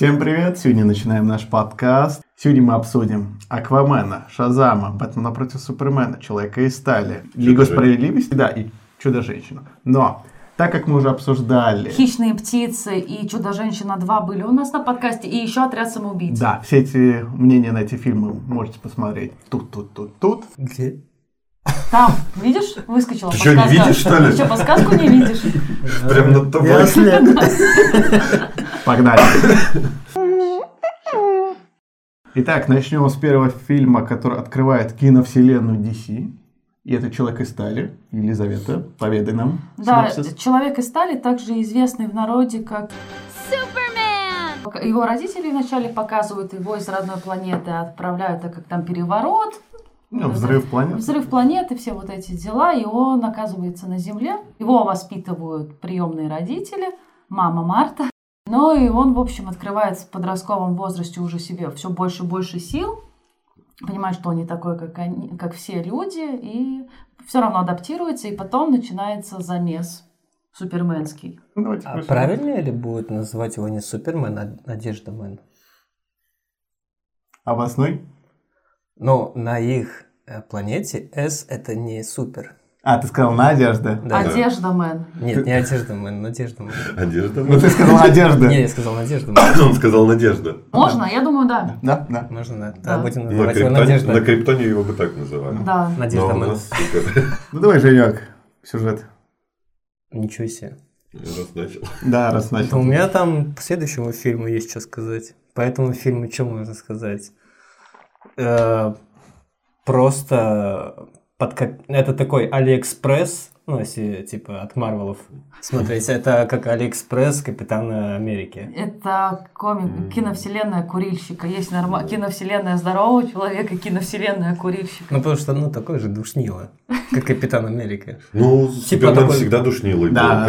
Всем привет! Сегодня начинаем наш подкаст. Сегодня мы обсудим Аквамена, Шазама, Бэтмена против Супермена, Человека из стали, Лигу справедливости, да, и Чудо-женщину. Но так как мы уже обсуждали... Хищные птицы и Чудо-женщина 2 были у нас на подкасте, и еще Отряд самоубийц. Да, все эти мнения на эти фильмы можете посмотреть тут, тут, тут, тут. Где? Там, видишь, выскочила Ты что, не видишь, что ли? Ты что, подсказку не видишь? Прям над тобой. Я след. Погнали! Итак, начнем с первого фильма, который открывает киновселенную DC. И это «Человек из стали». Елизавета, поведай нам. Да, синопсис. Человек из стали, также известный в народе как Супермен. Его родители вначале показывают его из родной планеты, отправляют, так как там переворот, Ну, взрыв планеты. Взрыв планеты, все вот эти дела, и он оказывается на Земле. Его воспитывают приемные родители, мама Марта. Ну и он, в общем, открывает в подростковом возрасте уже себе все больше и больше сил, понимает, что он не такой, как, они, как все люди, и все равно адаптируется, и потом начинается замес суперменский. Ну, давайте А правильно ли будет называть его не Супермен, а Надежда Мэн? Обоснуй. Но на их э, планете S это не супер. А, ты сказал Надежда. Да. Одежда Man. Нет, не Одежда Man, Надежда Man. Одежда. Ну, ты сказал Надежда. Не, я сказал Надежда Man. Он сказал Надежда. Можно? Я думаю, да. Да, да. Можно, да. Да. Будем На называть его Надежда. на Криптоне его бы так называли. Да. Надежда Man. Ну, давай, Женек, сюжет. Ничего себе. Раз начал. Да, раз начал. у меня там по следующему фильму есть что сказать. По этому фильму что можно сказать? Э, Просто подко- это такой Алиэкспресс, ну, если типа от Марвелов смотреть, это как Алиэкспресс Капитана Америки. Это комик, киновселенная курильщика. Есть норма... киновселенная здорового человека, киновселенная курильщика. Ну, потому что, ну, такой же душнило, как Капитан Америка. Ну, Супермен такой- всегда душнилый был. Да.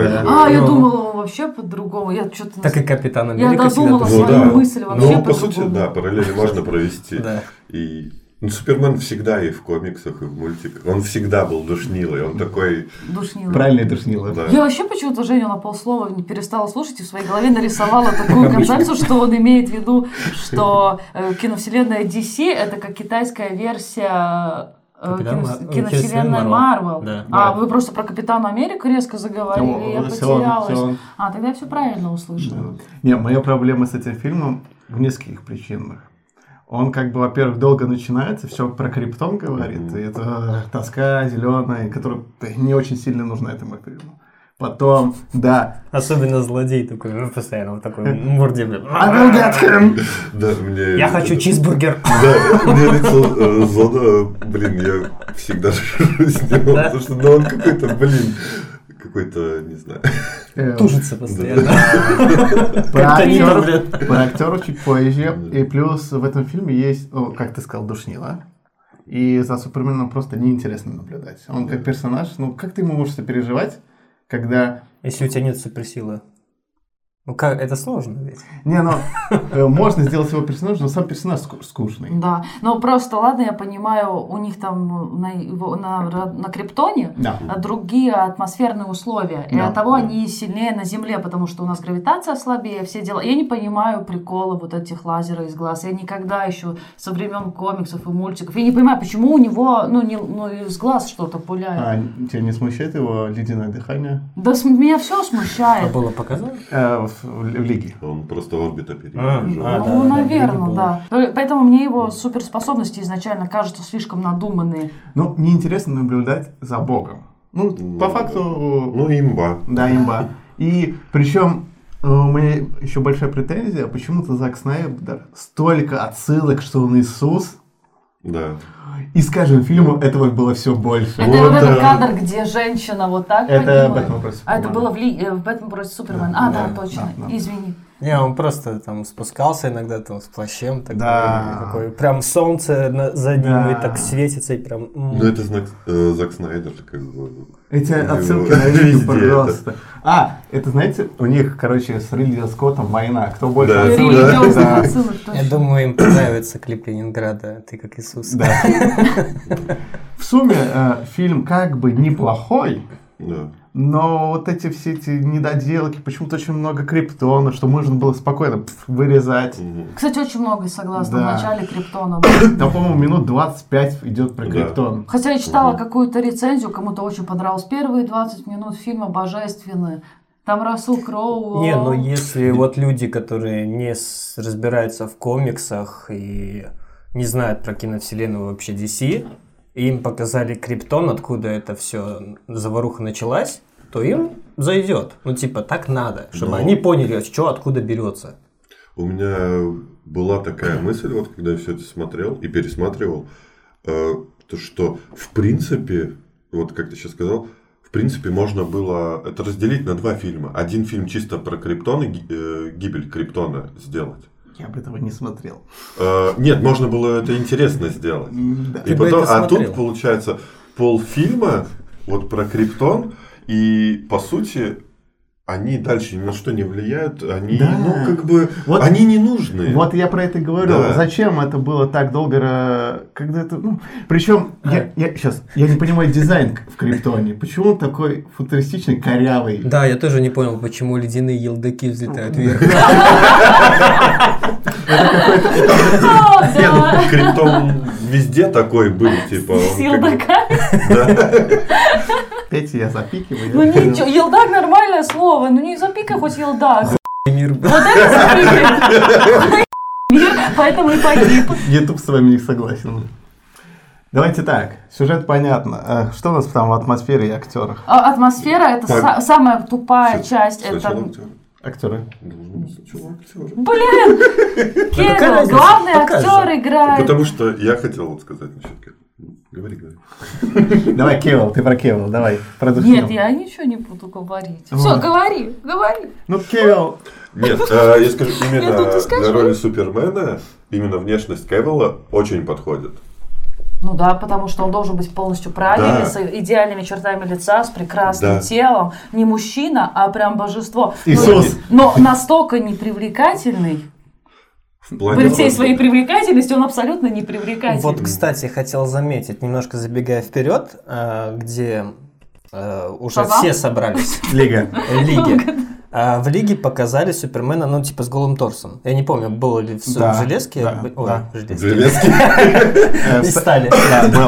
А, я Ну. думала он вообще по-другому. Я что-то... Так и Капитан Я Америка всегда додумала Ну свою да. мысль вообще Ну, по сути, по-другому. да, параллели можно провести. Да. И ну, Супермен всегда и в комиксах, и в мультиках. Он всегда был душнилый. Он такой, Душнила. Правильно душнило. да. Я вообще почему-то Женю на полслова не перестала слушать и в своей голове нарисовала такую концепцию, что он имеет в виду, что э, киновселенная DC это как китайская версия э, Капитан кино- киновселенная Марвел. Да. А Да. вы просто про Капитана Америку резко заговорили, я Ну, всё, потерялась. А, тогда я все правильно услышала. Не, моя проблема с этим фильмом в нескольких причинах. Он как бы, во-первых, долго начинается, все про криптон говорит, и это тоска зеленая, которая не очень сильно нужна этому фильму. Потом, да, Особенно злодей такой, ну, постоянно вот такой морде. блин. I will get him! Да, мне... Я хочу чизбургер. Да, мне лицо э, Зода, блин, я всегда с ним, Да? потому что, ну, он какой-то, блин, какой-то, не знаю. Э, Тужится постоянно. Про актера чуть позже. И плюс в этом фильме есть, как ты сказал, душнила. И за Суперменом просто неинтересно наблюдать. Он как персонаж, ну как ты ему можешь сопереживать, когда... Если у тебя нет суперсилы. Ну как, это сложно ведь. Не, ну, э, можно сделать его персонажем, но сам персонаж ску- скучный. Да, но просто, ладно, я понимаю, у них там на, на, на Криптоне Да. а другие атмосферные условия. И Да. оттого они сильнее на Земле, потому что у нас гравитация слабее, все дела. Я не понимаю прикола вот этих лазеров из глаз. Я никогда еще со времен комиксов и мультиков. Я не понимаю, почему у него ну, не, ну, из глаз что-то пуляет. А тебя не смущает его ледяное дыхание Да меня все А смущает. было показано? Э, в, в лиге? Он просто орбита А, переезжал. а, ну, да, да, наверное, было. да. По- Поэтому мне его суперспособности изначально кажутся слишком надуманные. Ну, неинтересно наблюдать за Богом. Ну, Ну, по да. факту, Ну, имба. да, имба. И причем э, у меня еще большая претензия, почему-то Зак Снайдер столько отсылок, что он Иисус, Да. И с каждым фильмом этого было все больше. Это Вот, этот да. кадр, где женщина вот так Это поднимает. Бэтмен против А это было в, Ли... э, в Бэтмен против Супермена. А, да, Да, точно. да, да. Извини. Не, он просто там спускался иногда там с плащем такой, Да. такой прям солнце на- за ним Да. и так светится и прям. Ну, это знак э, Зак Снайдер, как бы. Эти отсылки на видео, везде пожалуйста. А, это знаете, у них, короче, с Ридли Скоттом война. Кто больше Да. отсылок? Да. отсылок, Я думаю, им понравится клип Ленинграда, ты как Иисус. Да. В сумме э, фильм как бы неплохой, Да. Но вот эти все эти недоделки, почему-то очень много криптона, что можно было спокойно пф, вырезать. Кстати, очень много согласна Да. в начале Криптона. Там, по-моему, минут 25 идет про Да. криптон. Хотя я читала какую-то рецензию, кому-то очень понравилось. Первые 20 минут фильма божественны. Там Расул Кроу. Не, ну если вот люди, которые не разбираются в комиксах и не знают про киновселенную вообще DC, им показали Криптон, откуда это все заваруха началась, то им зайдет. Ну, типа, так надо, чтобы Ну. они поняли, что откуда берется. У меня была такая мысль, вот когда я все это смотрел и пересматривал, э, то что в принципе, вот как ты сейчас сказал, в принципе можно было это разделить на два фильма. Один фильм чисто про Криптон и э, гибель Криптона сделать. Я бы этого не смотрел. Э, нет, можно было это интересно сделать. Да. И Ты бы потом, это а смотрел. тут получается полфильма вот про Криптон, и по сути они дальше ни на что не влияют, они, Да. ну, как бы, Вот- они не нужны. Вот я про это говорю. Да. Зачем это было так долго, когда это, ну, причем я, я сейчас я не понимаю дизайн в Криптоне. Почему он такой футуристичный, корявый? Да, я тоже не понял, почему ледяные елдаки взлетают вверх. Ну. Криптон везде такой был, типа. С елдаками. Эти я запикиваю. Ну ничего, елдак нормальное слово. Ну не запикай хоть елдак. Мир Вот это запикай. Мир, поэтому и погиб. Ютуб с вами не согласен. Давайте так, сюжет понятно. А Что у нас там в атмосфере и актерах? А Атмосфера это са- самая тупая часть. Сначала Это актер. Актеры. Блин! Кирилл, главный актер играет. Потому что я хотел вот сказать насчет Кэт. Говори, говори. Давай, Кевилл, ты про Кевилл, давай, продолжим. Нет, я ничего не буду говорить. Все, говори, говори. Ну, Кевилл, Нет, э, я скажу, именно для роли Супермена, именно внешность Кевилла очень подходит. Ну да, потому что он должен быть полностью правильный, Да. с идеальными чертами лица, с прекрасным Да. телом. Не мужчина, а прям божество. Ну, Иисус. Но настолько непривлекательный. Плане При всей своей привлекательности он абсолютно непривлекательный. Вот, кстати, хотел заметить, немножко забегая вперед, э, где э, уже все собрались Лига. в лиге. А в лиге показали Супермена, ну, типа, с голым торсом. Я не помню, было ли в, Да, железке. да, Ой, да. в железке. Железки. Не стали.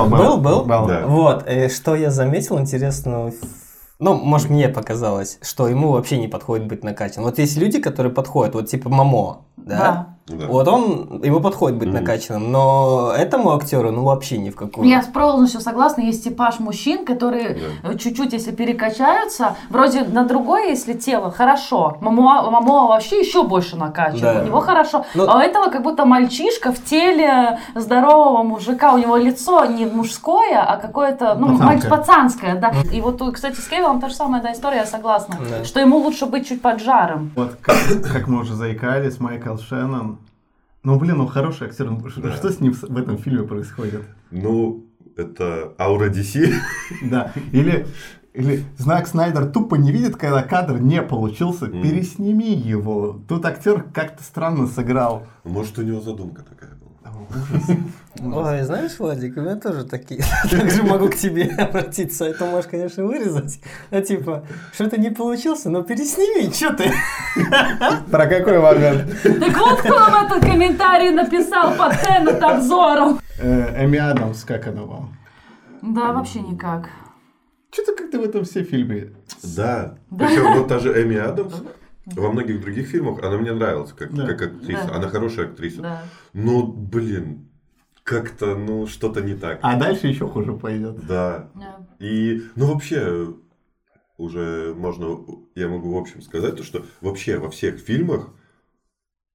Был, был. Был. Вот, что я заметил интересно, ну, может, мне показалось, что ему вообще не подходит быть накачанным. Вот есть люди, которые подходят, вот типа Мамо, да? Да. Вот он, ему подходит быть Мгм. накачанным, но этому актеру, ну, вообще ни в какую. Я с полностью согласна, есть типаж мужчин, которые э, чуть-чуть, если перекачаются, вроде на другое, если тело, хорошо. Мамо, мамо вообще еще больше накачан, Да. у него хорошо. Ну- а у этого как будто мальчишка в теле здорового мужика, у него лицо не мужское, а какое-то, ну, Пацанское. мальч- пацанское, да. И вот, кстати, с Кевиллом та же самая да, история, я согласна, Да. что ему лучше быть чуть поджаром. Вот как, как мы уже заикались, Майкл Шеннон. Ну, блин, он хороший актер. Ну, Что, Да. что с ним в этом фильме происходит? Ну, это аура DC. Да. Или, или знак Снайдер тупо не видит, когда кадр не получился. Мгм. Пересними его. Тут актер как-то странно сыграл. Может, у него задумка такая. Ужас. Ой, знаешь, Владик, у меня тоже такие. Также могу к тебе обратиться. Это можешь, конечно, вырезать. А типа, что-то не получился, но пересними, что ты? Про какой момент? Так вот кто вам этот комментарий написал под Теннет обзором. Э, Эми Адамс, как она вам? Да, вообще никак. Что-то как-то в этом все фильме. Да. Причем вот та же Эми Адамс во многих других фильмах она мне нравилась как, Да. как актриса. Да. Она хорошая актриса. Да. Но, блин, как-то, ну, что-то не так. А дальше еще хуже пойдет. Да. Да. И, ну, вообще, уже можно, я могу в общем сказать, то, что вообще во всех фильмах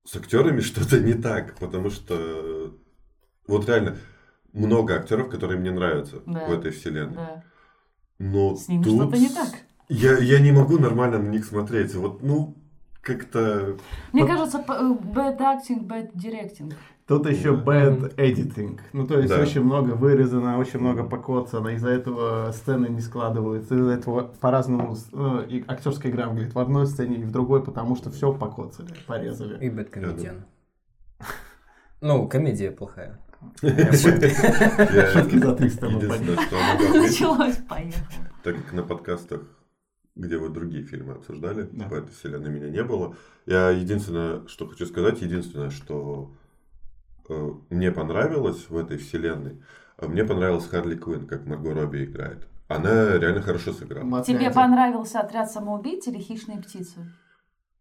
с актерами что-то не так, потому что вот реально много актеров, которые мне нравятся Да. в этой вселенной. Да. Но С ними тут что-то не так. Я, я не могу нормально на них смотреть. Вот, ну, как-то... Мне Вот- кажется, э, bad acting, bad directing. Тут еще bad editing. Ну, то есть Да. очень много вырезано, очень много покоцано. Из-за этого сцены не складываются. Из-за этого по-разному э, и актерская игра выглядит в одной сцене и в другой, потому что все покоцали, порезали. И бэткомедиан. Ну, комедия плохая. Шутки за 300 мы Единственное, поняли. что я могу отметить, Началось, поехало. так как на подкастах где вы другие фильмы обсуждали. Да. По этой вселенной меня не было. Я единственное, что хочу сказать, единственное, что э, мне понравилось в этой вселенной, э, мне понравилась Харли Квинн, как Марго Робби играет. Она реально хорошо сыграла. Смотрите. Тебе понравился отряд самоубийц или хищные птицы?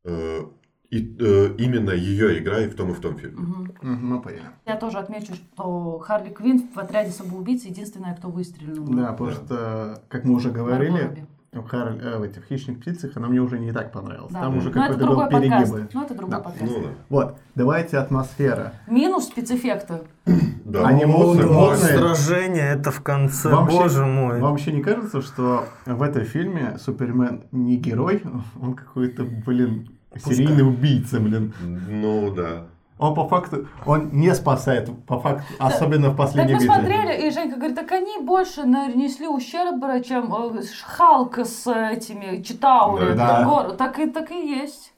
Э, И э, именно ее игра и в том и в том фильме. Мгм. Мгм, Мы поняли. Я тоже отмечу, что Харли Квинн в отряде самоубийц единственная, кто выстрелил. Да, потому Да. что, как мы уже Марго говорили, Робби. В, Харль- э, в этих хищных птицах она мне уже не так понравилась. Да. Там уже какой-то был перегибы. Ну, это другой Да. подкаст. Ну да. Вот, давайте атмосфера. Минус спецэффекты. Да. Они модные, модные. Сражение это в конце, Вам вообще- боже мой. Вам вообще не кажется, что в этом фильме Супермен не герой, он какой-то, блин, серийный убийца, блин. Ну да. Он по факту, он не спасает, по факту, особенно в Так последней мы битве. смотрели, и Женька говорит, так они больше нанесли ущерба, чем э, Халк с этими Читаури. Да. Гор- Так, и, так и есть.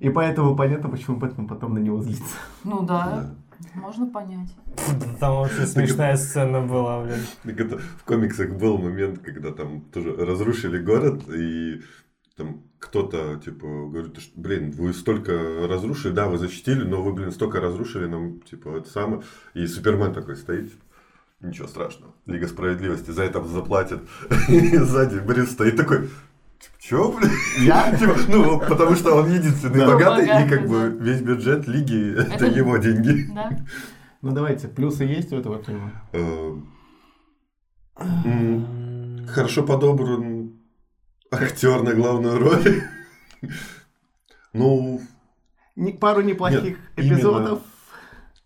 И поэтому понятно, почему Бэтмен потом на него злится. Ну да, можно понять. Там вообще смешная сцена была, блин. Так это в комиксах был момент, когда там тоже разрушили город, и там кто-то, типа, говорит, что, блин, вы столько разрушили, да, вы защитили, но вы, блин, столько разрушили, нам, типа, это самое. И Супермен такой стоит, ничего страшного, Лига Справедливости за это заплатит. И сзади Брюс стоит такой, типа, чё, блин? Я? Типа, ну, потому что он единственный Да. богатый, и Богатый, как бы да. весь бюджет Лиги, это Это- его деньги. Да? Ну давайте, плюсы есть у этого фильма? Э, Хорошо подобран актер на главную роль. Ну, пару неплохих Нет, эпизодов.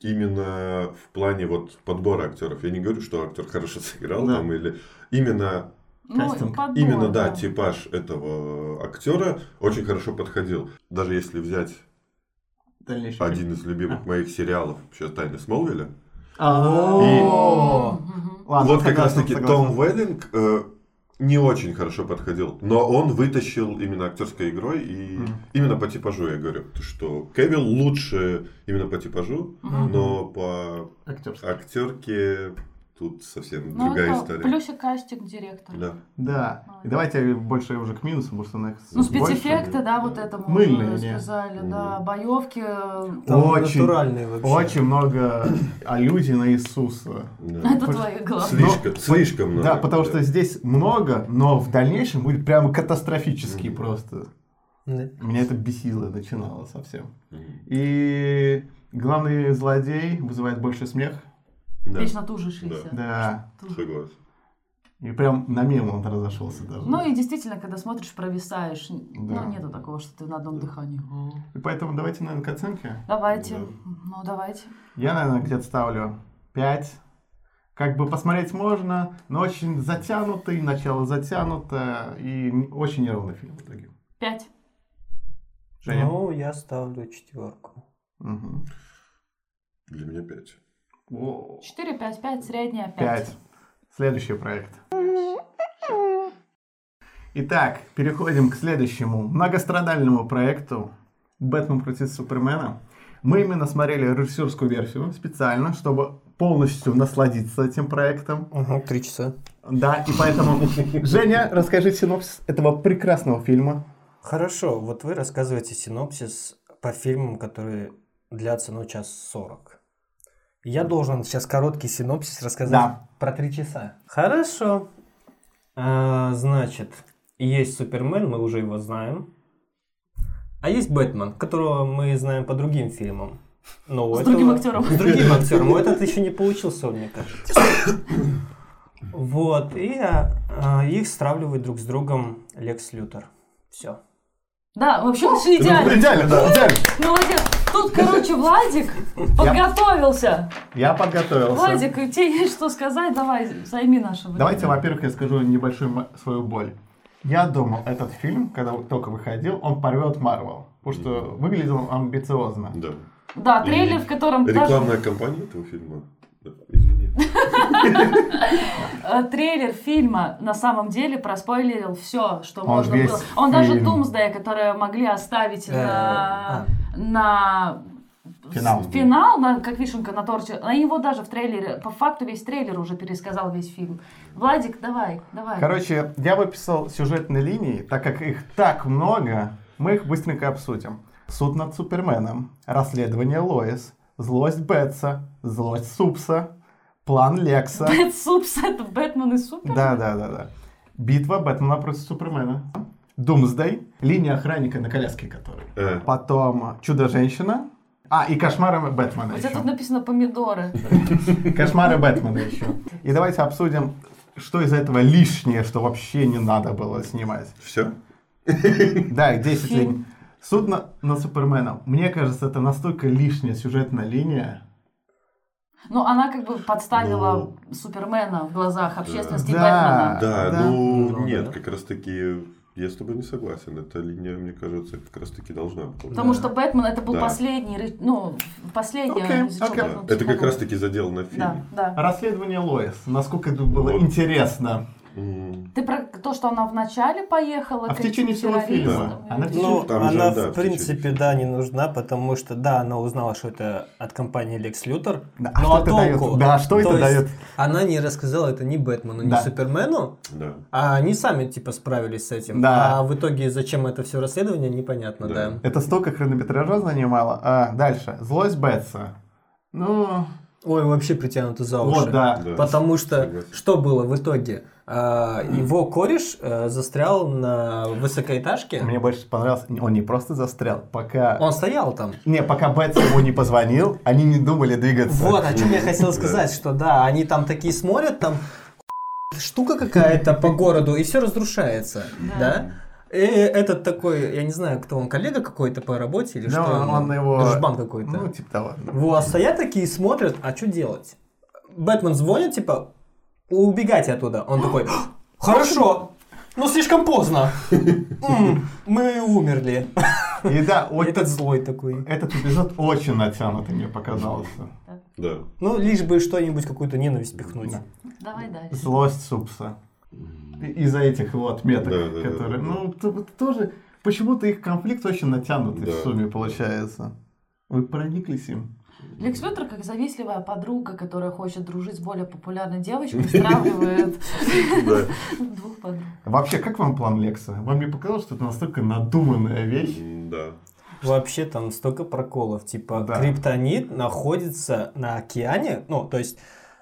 именно в плане вот подбора актеров. Я не говорю, что актер хорошо сыграл Да. там или именно Ну, подбор, именно да типаж этого актера очень хорошо подходил. Даже если взять Дальнейший один из любимых моих сериалов вообще Тайны Смолвиля, А. Ладно, вот как раз согласен, таки согласен. Том Веллинг э, не очень хорошо подходил, но он вытащил именно актерской игрой и Мгм. именно по типажу я говорю, то, что Кевилл лучше именно по типажу, Мгм. но по актерке тут совсем Ну, другая это история. плюсик кастинг директора. Да. Да. И давайте больше уже к минусам, потому что на их Ну, больше. спецэффекты, да, вот это мы Мыльные, уже сказали, Мгм. да, боевки. Там Очень, натуральный вообще. очень много аллюзий на Иисуса. да. Это твои главные. Слишком, Но- слишком много. Да, потому что здесь много, но в дальнейшем будет прямо катастрофически Мгм. просто. Да. Меня это бесило, начинало совсем. Мгм. И главный злодей вызывает больше смех. Да. Вечно тужишься. Да. Согласен. И прям на мем он разошелся даже. Ну и действительно, когда смотришь, провисаешь. Да. Ну, нету такого, что ты на одном дыхании. И поэтому давайте, наверное, к оценке. Давайте. Да. Ну, давайте. Я, наверное, где-то ставлю 5. Как бы посмотреть можно, но очень затянутый, начало затянуто и очень неровный фильм в итоге. Пять. Женя? Ну, я ставлю четверку. Мгм. Для меня пять. О, Четыре, пять, пять, средняя, пять. Пять. Следующий проект. Итак, переходим к следующему многострадальному проекту «Бэтмен против Супермена». Мы именно смотрели режиссерскую версию специально, чтобы полностью насладиться этим проектом. Угу, три часа. Да, и поэтому, Женя, расскажи синопсис этого прекрасного фильма. Хорошо, вот вы рассказываете синопсис по фильмам, которые длятся, ну, час сорок. Я должен сейчас короткий синопсис рассказать Да. про три часа. Хорошо. А, значит, есть Супермен, мы уже его знаем. А есть Бэтмен, которого мы знаем по другим фильмам. Но С другим этого- актером. С другим актером. У этот еще не получился, мне кажется. Вот, и а, а, их стравливает друг с другом Лекс Лютер. Все. Да, вообще все Ну, идеально. идеально, да, идеально. Молодец. Тут, короче, Владик подготовился. Я подготовился. Владик, тебе есть что сказать? Давай, займи наше время. Давайте, во-первых, я скажу небольшую свою боль. Я думал, этот фильм, когда только выходил, он порвет Марвел. Потому что выглядел он амбициозно. Да. Да, трейлер, И в котором даже... Рекламная кампания этого фильма. Извини. Э, трейлер фильма на самом деле проспойлерил все, что можно было. Он даже. Тумсдея, которые могли оставить Э, на, а. На Финал. Финал, на- как вишенка на торте. На его даже в трейлере, по факту весь трейлер уже пересказал весь фильм. Владик, давай, давай. Короче, я выписал сюжетные линии, так как их так много, мы их быстренько обсудим. Суд над Суперменом, расследование Лоис, злость Бэтса, злость Супса, план Лекса. Бэт Супс, это Бэтмен и Супер? Да, да, да, да. Битва Бэтмена против Супермена. Думсдей, линия охранника на коляске который. Э, Потом Чудо-женщина. А, и кошмары Бэтмена У тебя тут еще. написано помидоры. Кошмары Бэтмена еще. И давайте обсудим, что из этого лишнее, что вообще не надо было снимать. все? Да, 10 Фильм. линий. Суд на, на Супермена. Мне кажется, это настолько лишняя сюжетная линия. Ну, она как бы подставила Супермена в глазах общественности Да. Бэтмена. Да, Да. ну Ну, нет, да. как раз таки я с тобой не согласен. Эта линия, мне кажется, как раз таки должна быть. Потому что Бэтмен это был Да. последний, ну, последний, чего окей. Бэтмен Это как психанул. раз таки заделано в Да, фильме. да. Расследование Лоис. Насколько это было Вот. интересно. Ты про то, что она вначале поехала А к в течение этим всего фильма? террористам? Она в Ну, Там же, она, да, в в принципе, да, не нужна, потому что, да, она узнала, что это от компании Lex Luthor. Да, а но что а это толку? дает? Да, что То это есть дает? Она не рассказала это ни Бэтмену, ни Да. Супермену, Да. а они сами, типа, справились с этим. Да. А в итоге, зачем это все расследование, непонятно, Да. да. Это столько хронометража занимало. А, дальше. Злость Бетса. Ну, Ой, вообще притянуто за уши. вот, да. Да. Потому что Согласен. что было в итоге? А, его кореш э, застрял на высокоэтажке. Мне больше понравилось, он не просто застрял, пока... Он стоял там. Не, пока Бетс ему не позвонил, они не думали двигаться. Вот, о чем я хотел сказать, что да, они там такие смотрят, там штука какая-то по городу, и все разрушается, да? И этот такой, я не знаю, кто он, коллега какой-то по работе или Да, что? он, он его... Дружбан какой-то. Ну, типа того. Вот, стоят такие, смотрят, а что делать? Бэтмен звонит, типа, убегайте оттуда. Он такой, хорошо, но слишком поздно. Мы умерли. И да, И вот Этот злой такой. этот эпизод очень натянутый мне показался. Да. Ну, лишь бы что-нибудь, какую-то ненависть пихнуть. Да. Давай дальше. Злость Супса. И- Из-за этих вот меток, Да, да, которые... да, да. Ну, тоже... Почему-то их конфликт очень натянутый Да. в сумме получается. Вы прониклись им? Лекс Лютер, как завистливая подруга, которая хочет дружить с более популярной девочкой, стравливает Да. двух подруг. Вообще, как вам план Лекса? Вам не показалось, что это настолько надуманная вещь? Да. Вообще там столько проколов. Типа, Да. криптонит находится на океане, ну, то есть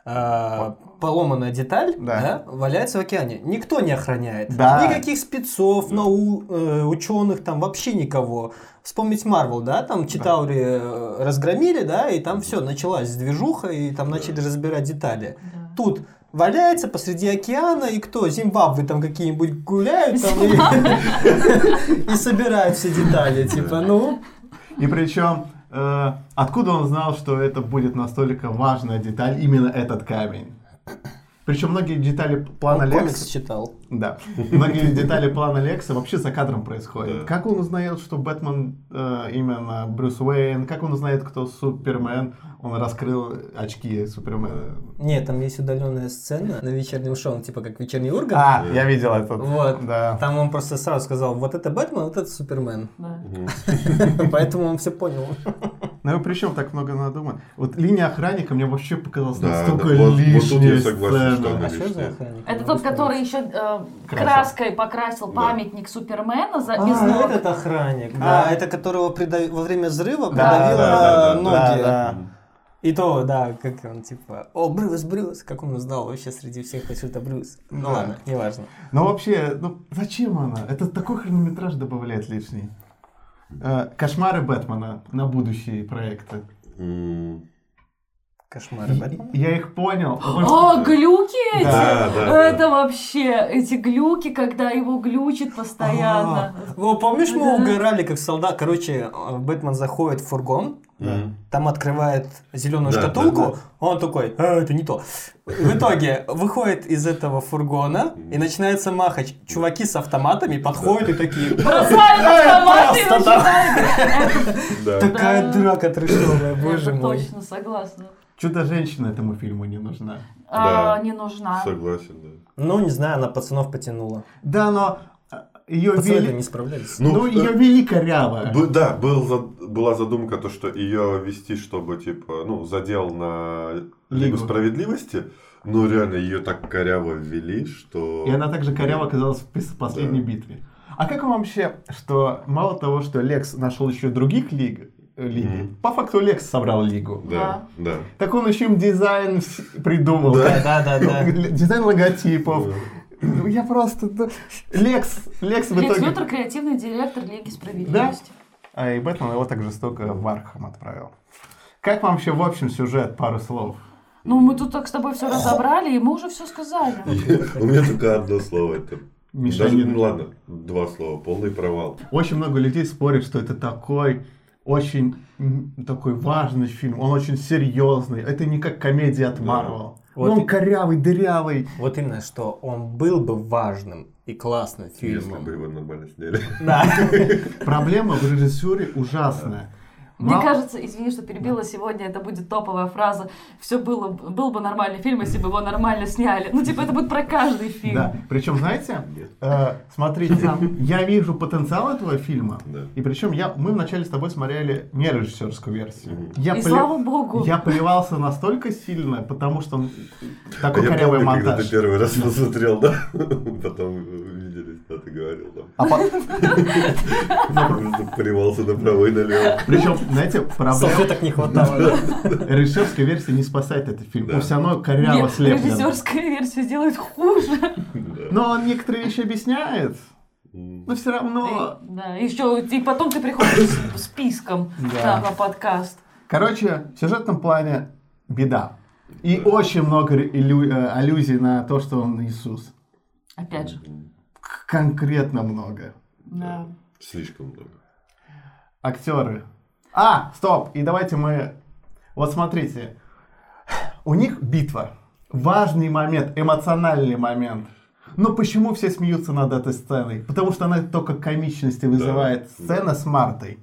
э, поломанная деталь Да. да, валяется в океане. Никто не охраняет. Да. Никаких спецов, нау, э, ученых, там вообще никого. Вспомнить Марвел, да, там Читаури э, разгромили, да, и там все, началась движуха, и там начали разбирать детали. Да. Тут валяется посреди океана, и кто? Зимбабве там какие-нибудь гуляют там и, и собирают все детали, типа, ну... И причем, э, откуда он знал, что это будет настолько важная деталь, именно этот камень? Причем многие детали плана Он комикс Лекса... читал. Да. Многие детали плана Лекса вообще за кадром происходят. Да. Как он узнает, что Бэтмен э, именно Брюс Уэйн? Как он узнает, кто Супермен? Он раскрыл очки Супермена. Нет, там есть удаленная сцена на вечернем шоу, типа как вечерний Ургант. А, я видел это. Вот. Да. Там он просто сразу сказал, вот это Бэтмен, вот это Супермен. Да. Поэтому он все понял. Ну и причем так много надумано. Вот линия охранника мне вообще показалась Да, настолько да, вот- вот тут я согласен, что она А что за лишняя. охранник? Это тот, который еще э, краской покрасил Да. памятник Супермена за, без А, ног. этот охранник. Да. Да, это которого прида- во время взрыва Да, придавило да, да, да, ноги. Да, да. И то, да, как он, типа, о, Брюс, Брюс, как он узнал вообще среди всех, это Брюс. Ну Да. ладно, неважно. Но вообще, ну зачем она? Это такой хронометраж добавляет лишний. Э, Кошмары Бэтмена на будущие проекты. Кошмары Бэтмена. Я их понял. О, глюки эти! Да, да, да. Это вообще, эти глюки, когда его глючит постоянно. Во, помнишь, мы Да. угорали, как солдат. Короче, э, Бэтмен заходит в фургон, М. там открывает зеленую Да, шкатулку, да, он такой, «А, это не то. В итоге выходит из этого фургона и начинается махач. Чуваки с автоматами подходят и такие, Бросает автомат и просто там. начинает. Да. такая Да. драка трешовая, боже мой. точно, согласна. Чудо-женщина этому фильму не нужна. А, Да. Не нужна. Согласен, да. Ну, не знаю, она пацанов потянула. Да, но э, ее Пацаны вели... не справлялись. Ну, Ну, ее э, вели коряво. Б- Да, был была задумка, то, что ее вести, чтобы, типа, ну, задел на Лигу Лигу. справедливости, но реально ее так коряво ввели, что... И она также коряво оказалась в последней Да. битве. А как вам вообще, что мало того, что Лекс нашел еще других лиг, э, лиги, Мгм. по факту Лекс собрал лигу. Да, да. Так он еще им дизайн придумал. Да. Да, да, да. Дизайн логотипов. Ну, Я просто... да, Лекс, Лекс в Лекс итоге... Лютер креативный директор Лиги Справедливости. А и Бэтмен его так жестоко в Архам отправил. Как вам вообще в общем сюжет? Пару слов. Ну, мы тут так с тобой все разобрали, и мы уже все сказали. У меня только одно слово, это... Даже, ну ладно, два слова, полный провал. Очень много людей спорят, что это такой очень такой важный фильм. Он очень серьезный. Это не как комедия от Да. Марвел. Вот он и- корявый, дырявый. Вот именно, что он был бы важным и классным Если фильмом. бы его нормально сняли. Да. Проблема в режиссуре ужасная. Мне Мал- кажется, извини, что перебила сегодня, это будет топовая фраза. Все было, был бы нормальный фильм, если бы его нормально сняли. Ну, типа, это будет про каждый фильм. Да. Причем, знаете, э, смотрите, я вижу потенциал этого фильма. Да. И причем я, мы вначале с тобой смотрели не режиссерскую версию. Я И пле- слава богу. Я плевался настолько сильно, потому что он А такой я корявый помню, когда монтаж. ты первый раз посмотрел, да? Потом да, ты говорил, да. А по- Просто поливался направо и налево. Причем, знаете, проблема Салфеток не хватало. режиссерская версия не спасает этот фильм. Он все равно коряво слеплен. режиссерская версия делает хуже. Но он некоторые вещи объясняет. Но все равно... И, да, еще и потом ты приходишь с списком Да. на подкаст. Короче, в сюжетном плане беда. И очень много э, аллюзий на то, что он Иисус. Опять же. Конкретно много. Да. Слишком много. Актеры. А, стоп, и давайте мы... Вот смотрите. У них битва. Важный момент, эмоциональный момент. Но почему все смеются над этой сценой? Потому что она только комичности вызывает. Да. Сцена с Мартой.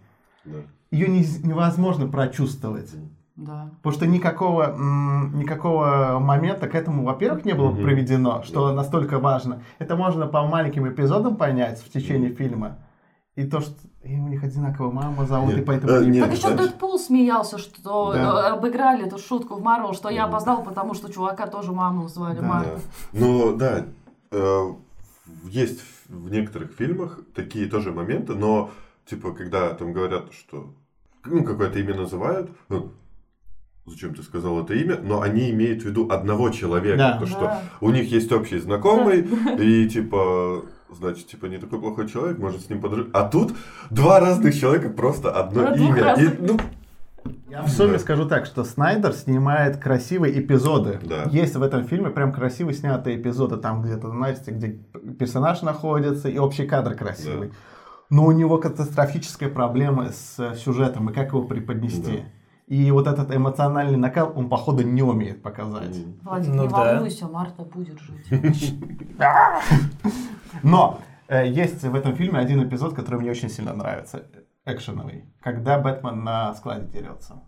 Да. Ее не- невозможно прочувствовать. Да. Потому что никакого, м, никакого момента к этому, во-первых, не было Мгм. проведено, что настолько важно. Это можно по маленьким эпизодам понять в течение фильма. И то, что и у них одинаково маму зовут, Нет, и поэтому... э, они- нет, Так еще Дэдпул смеялся, что Да. обыграли эту шутку в Марвел, что я опоздал, потому что чувака тоже маму звали Да. Марта. Да. Но да, э, есть в некоторых фильмах такие тоже моменты, но типа когда там говорят, что ну какое-то имя называют, ну, зачем ты сказал это имя, но они имеют в виду одного человека, Да. то что Да. у них есть общий знакомый и типа значит, типа, не такой плохой человек, может с ним подружить. А тут два разных человека, просто одно имя. И, ну, Я в сумме Да. скажу так, что Снайдер снимает красивые эпизоды. Да. Есть в этом фильме прям красиво снятые эпизоды, там где-то, знаете, где персонаж находится и общий кадр красивый. Да. Но у него катастрофическая проблема с сюжетом и как его преподнести. Да. И вот этот эмоциональный накал он, походу, не умеет показать. Владик, Ну не да. волнуйся, Марта будет жить. Но э, есть в этом фильме один эпизод, который мне очень сильно нравится. Экшеновый. Когда Бэтмен на складе дерется.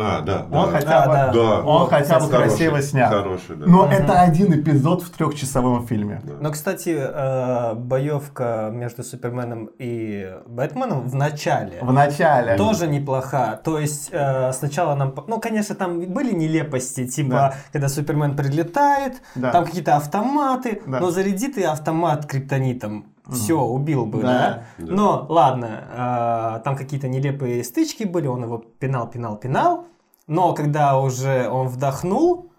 А, да, Он да. хотя бы, Да, да. Он хотя бы Хороший, красиво снят. Хороший, да. Но Мгм. это один эпизод в трехчасовом фильме. Да. Но, кстати, э, боевка между Суперменом и Бэтменом в начале В начале. тоже неплоха. То есть э, сначала нам... Ну, конечно, там были нелепости, типа, Да. когда Супермен прилетает, Да. там какие-то автоматы, Да. но заряди ты автомат криптонитом. Все, убил бы, Да. да? Да. Но, ладно, э, там какие-то нелепые стычки были, он его пинал, пинал, пинал. Но когда уже он вдохнул,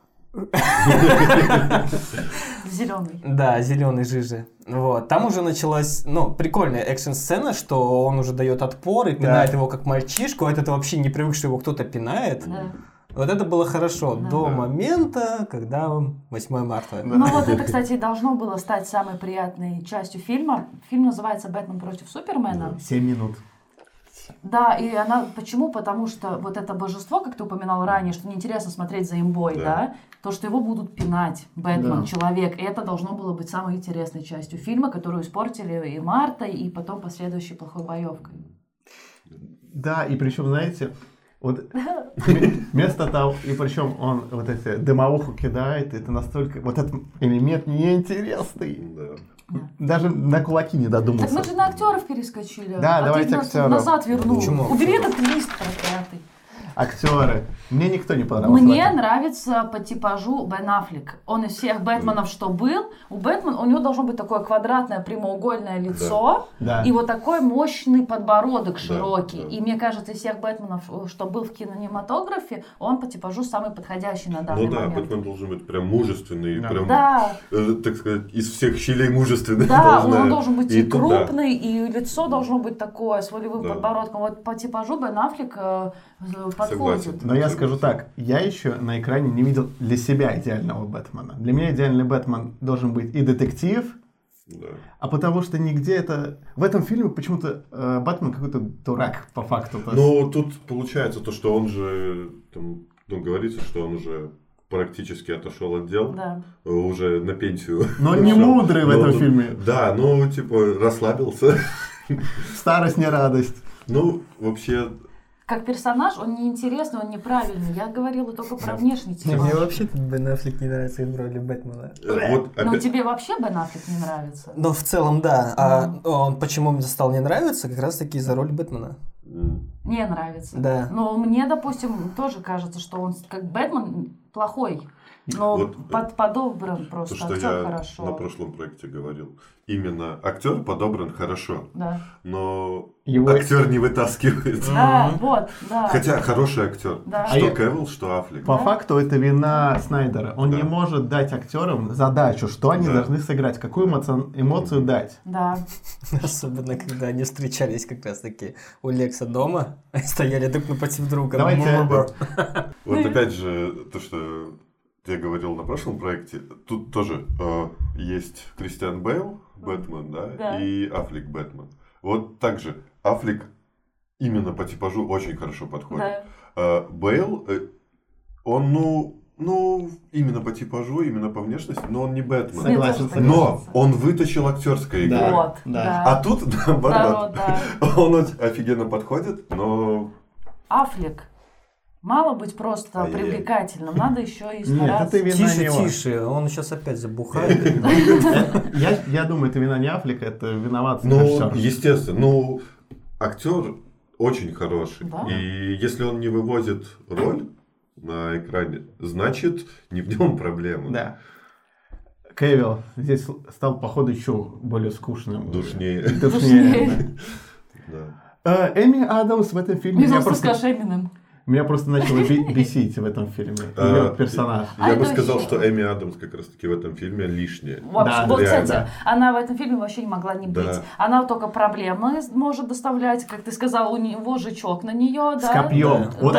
Зеленый. Да, зеленый жижи. Вот. Там уже началась, ну, прикольная экшн-сцена, что он уже дает отпор и пинает Да. его как мальчишку, а это вообще не привык, что его кто-то пинает. Да. Вот это было хорошо Да. до Да. момента, когда 8 марта. Ну вот это, кстати, должно было стать самой приятной частью фильма. Фильм называется «Бэтмен против Супермена». Семь минут. Да, и она... Почему? Потому что вот это божество, как ты упоминал ранее, что неинтересно смотреть за имбой, да, Да. то, что его будут пинать, Бэтмен, Да. человек, и это должно было быть самой интересной частью фильма, которую испортили и Марта, и потом последующей плохой боевкой. Да, и причем, знаете, вот вместо того, и причем он вот эти дымоуху кидает, это настолько, вот этот элемент неинтересный. Да. Даже на кулаки не Так додумался. мы же на актеров перескочили. Да, а давайте актеров. назад вернул. Почему Убери этот лист проклятый. Актеры. Мне никто не понравился. Мне нравится по типажу Бен Аффлек. Он из всех Бэтменов, что был, у Бэтмена, у него должно быть такое квадратное прямоугольное лицо Да. и вот такой мощный подбородок широкий. да. И мне кажется, из всех Бэтменов, что был в кинематографе, он по типажу самый подходящий на данный Ну да, момент. Бэтмен должен быть прям мужественный, Да. прям, Да, э, так сказать, из всех щелей мужественный. да, должна- он должен быть и, да. крупный, и лицо должно быть такое, с волевым Да. подбородком. Вот по типажу Бен Аффлек э, э, подходит. Согласен. Но я скажу так, я еще на экране не видел для себя идеального Бэтмена. Для меня идеальный Бэтмен должен быть и детектив, Да. а потому что нигде это... В этом фильме почему-то э, Бэтмен какой-то дурак, по факту. Ну, тут получается то, что он же, там, ну, говорится, что он уже практически отошел от дел, Да. э, уже на пенсию. Но не мудрый в этом фильме. Да, ну, типа, расслабился. Старость не радость. Ну, вообще, Как персонаж он неинтересный, он неправильный. Я говорила только про внешний Не, Мне вообще Бен Аффлек не нравится в роли Бэтмена. э, вот Но опять... тебе вообще Бен Аффлек не нравится? Но в целом, да. А он почему мне стал не нравиться? Как раз таки за роль Бэтмена. Не нравится. Да. Но мне, допустим, тоже кажется, что он как Бэтмен плохой. Но Вот, под, подобран То, просто что актер я хорошо. на прошлом проекте говорил. Именно актер подобран хорошо, Да. но Его- актер не вытаскивает. Да, вот, да. Хотя хороший актер. Да. Что А Кевилл, что Аффлек. По факту это вина Снайдера. Он Да. не может дать актерам задачу, что они Да. должны сыграть, какую эмоци- эмоцию дать. Да. Особенно, когда они встречались как раз таки у Лекса дома, стояли друг напротив друга. Давайте-. Вот опять же, то, что я говорил на прошлом проекте, тут тоже э, есть Кристиан Бейл, Бэтмен, да, Да. и Аффлек Бэтмен. Вот также Аффлек именно по типажу очень хорошо подходит. Да. Э, Бейл, э, он, ну, ну, именно по типажу, именно по внешности, но он не Бэтмен. Согласен, согласен. Но он вытащил актерское игру. Да. Вот, да. да. А тут, наоборот, Наоборот, да. он офигенно подходит, но Аффлек. Мало быть просто Ай-яй-яй. привлекательным, надо еще и Нет, стараться. это вина Тише, него. тише, он сейчас опять забухает. Я, я думаю, это вина не Аффлека, это виноват Ну, естественно, ну, актер очень хороший. И если он не вывозит роль на экране, значит, не в нем проблема. Да. Кевилл здесь стал, походу, еще более скучным. Душнее. Душнее. Э, Эми Адамс в этом фильме Не просто, скажешь Эминем. Меня просто начало бесить в этом фильме. Ее А, персонаж. А Я бы сказал, что Эми Адамс как раз-таки в этом фильме лишняя. Вот, реально. кстати, она в этом фильме вообще не могла не быть. Она только проблемы может доставлять, как ты сказал, у него жучок на нее, С да? копьем. Да. Вот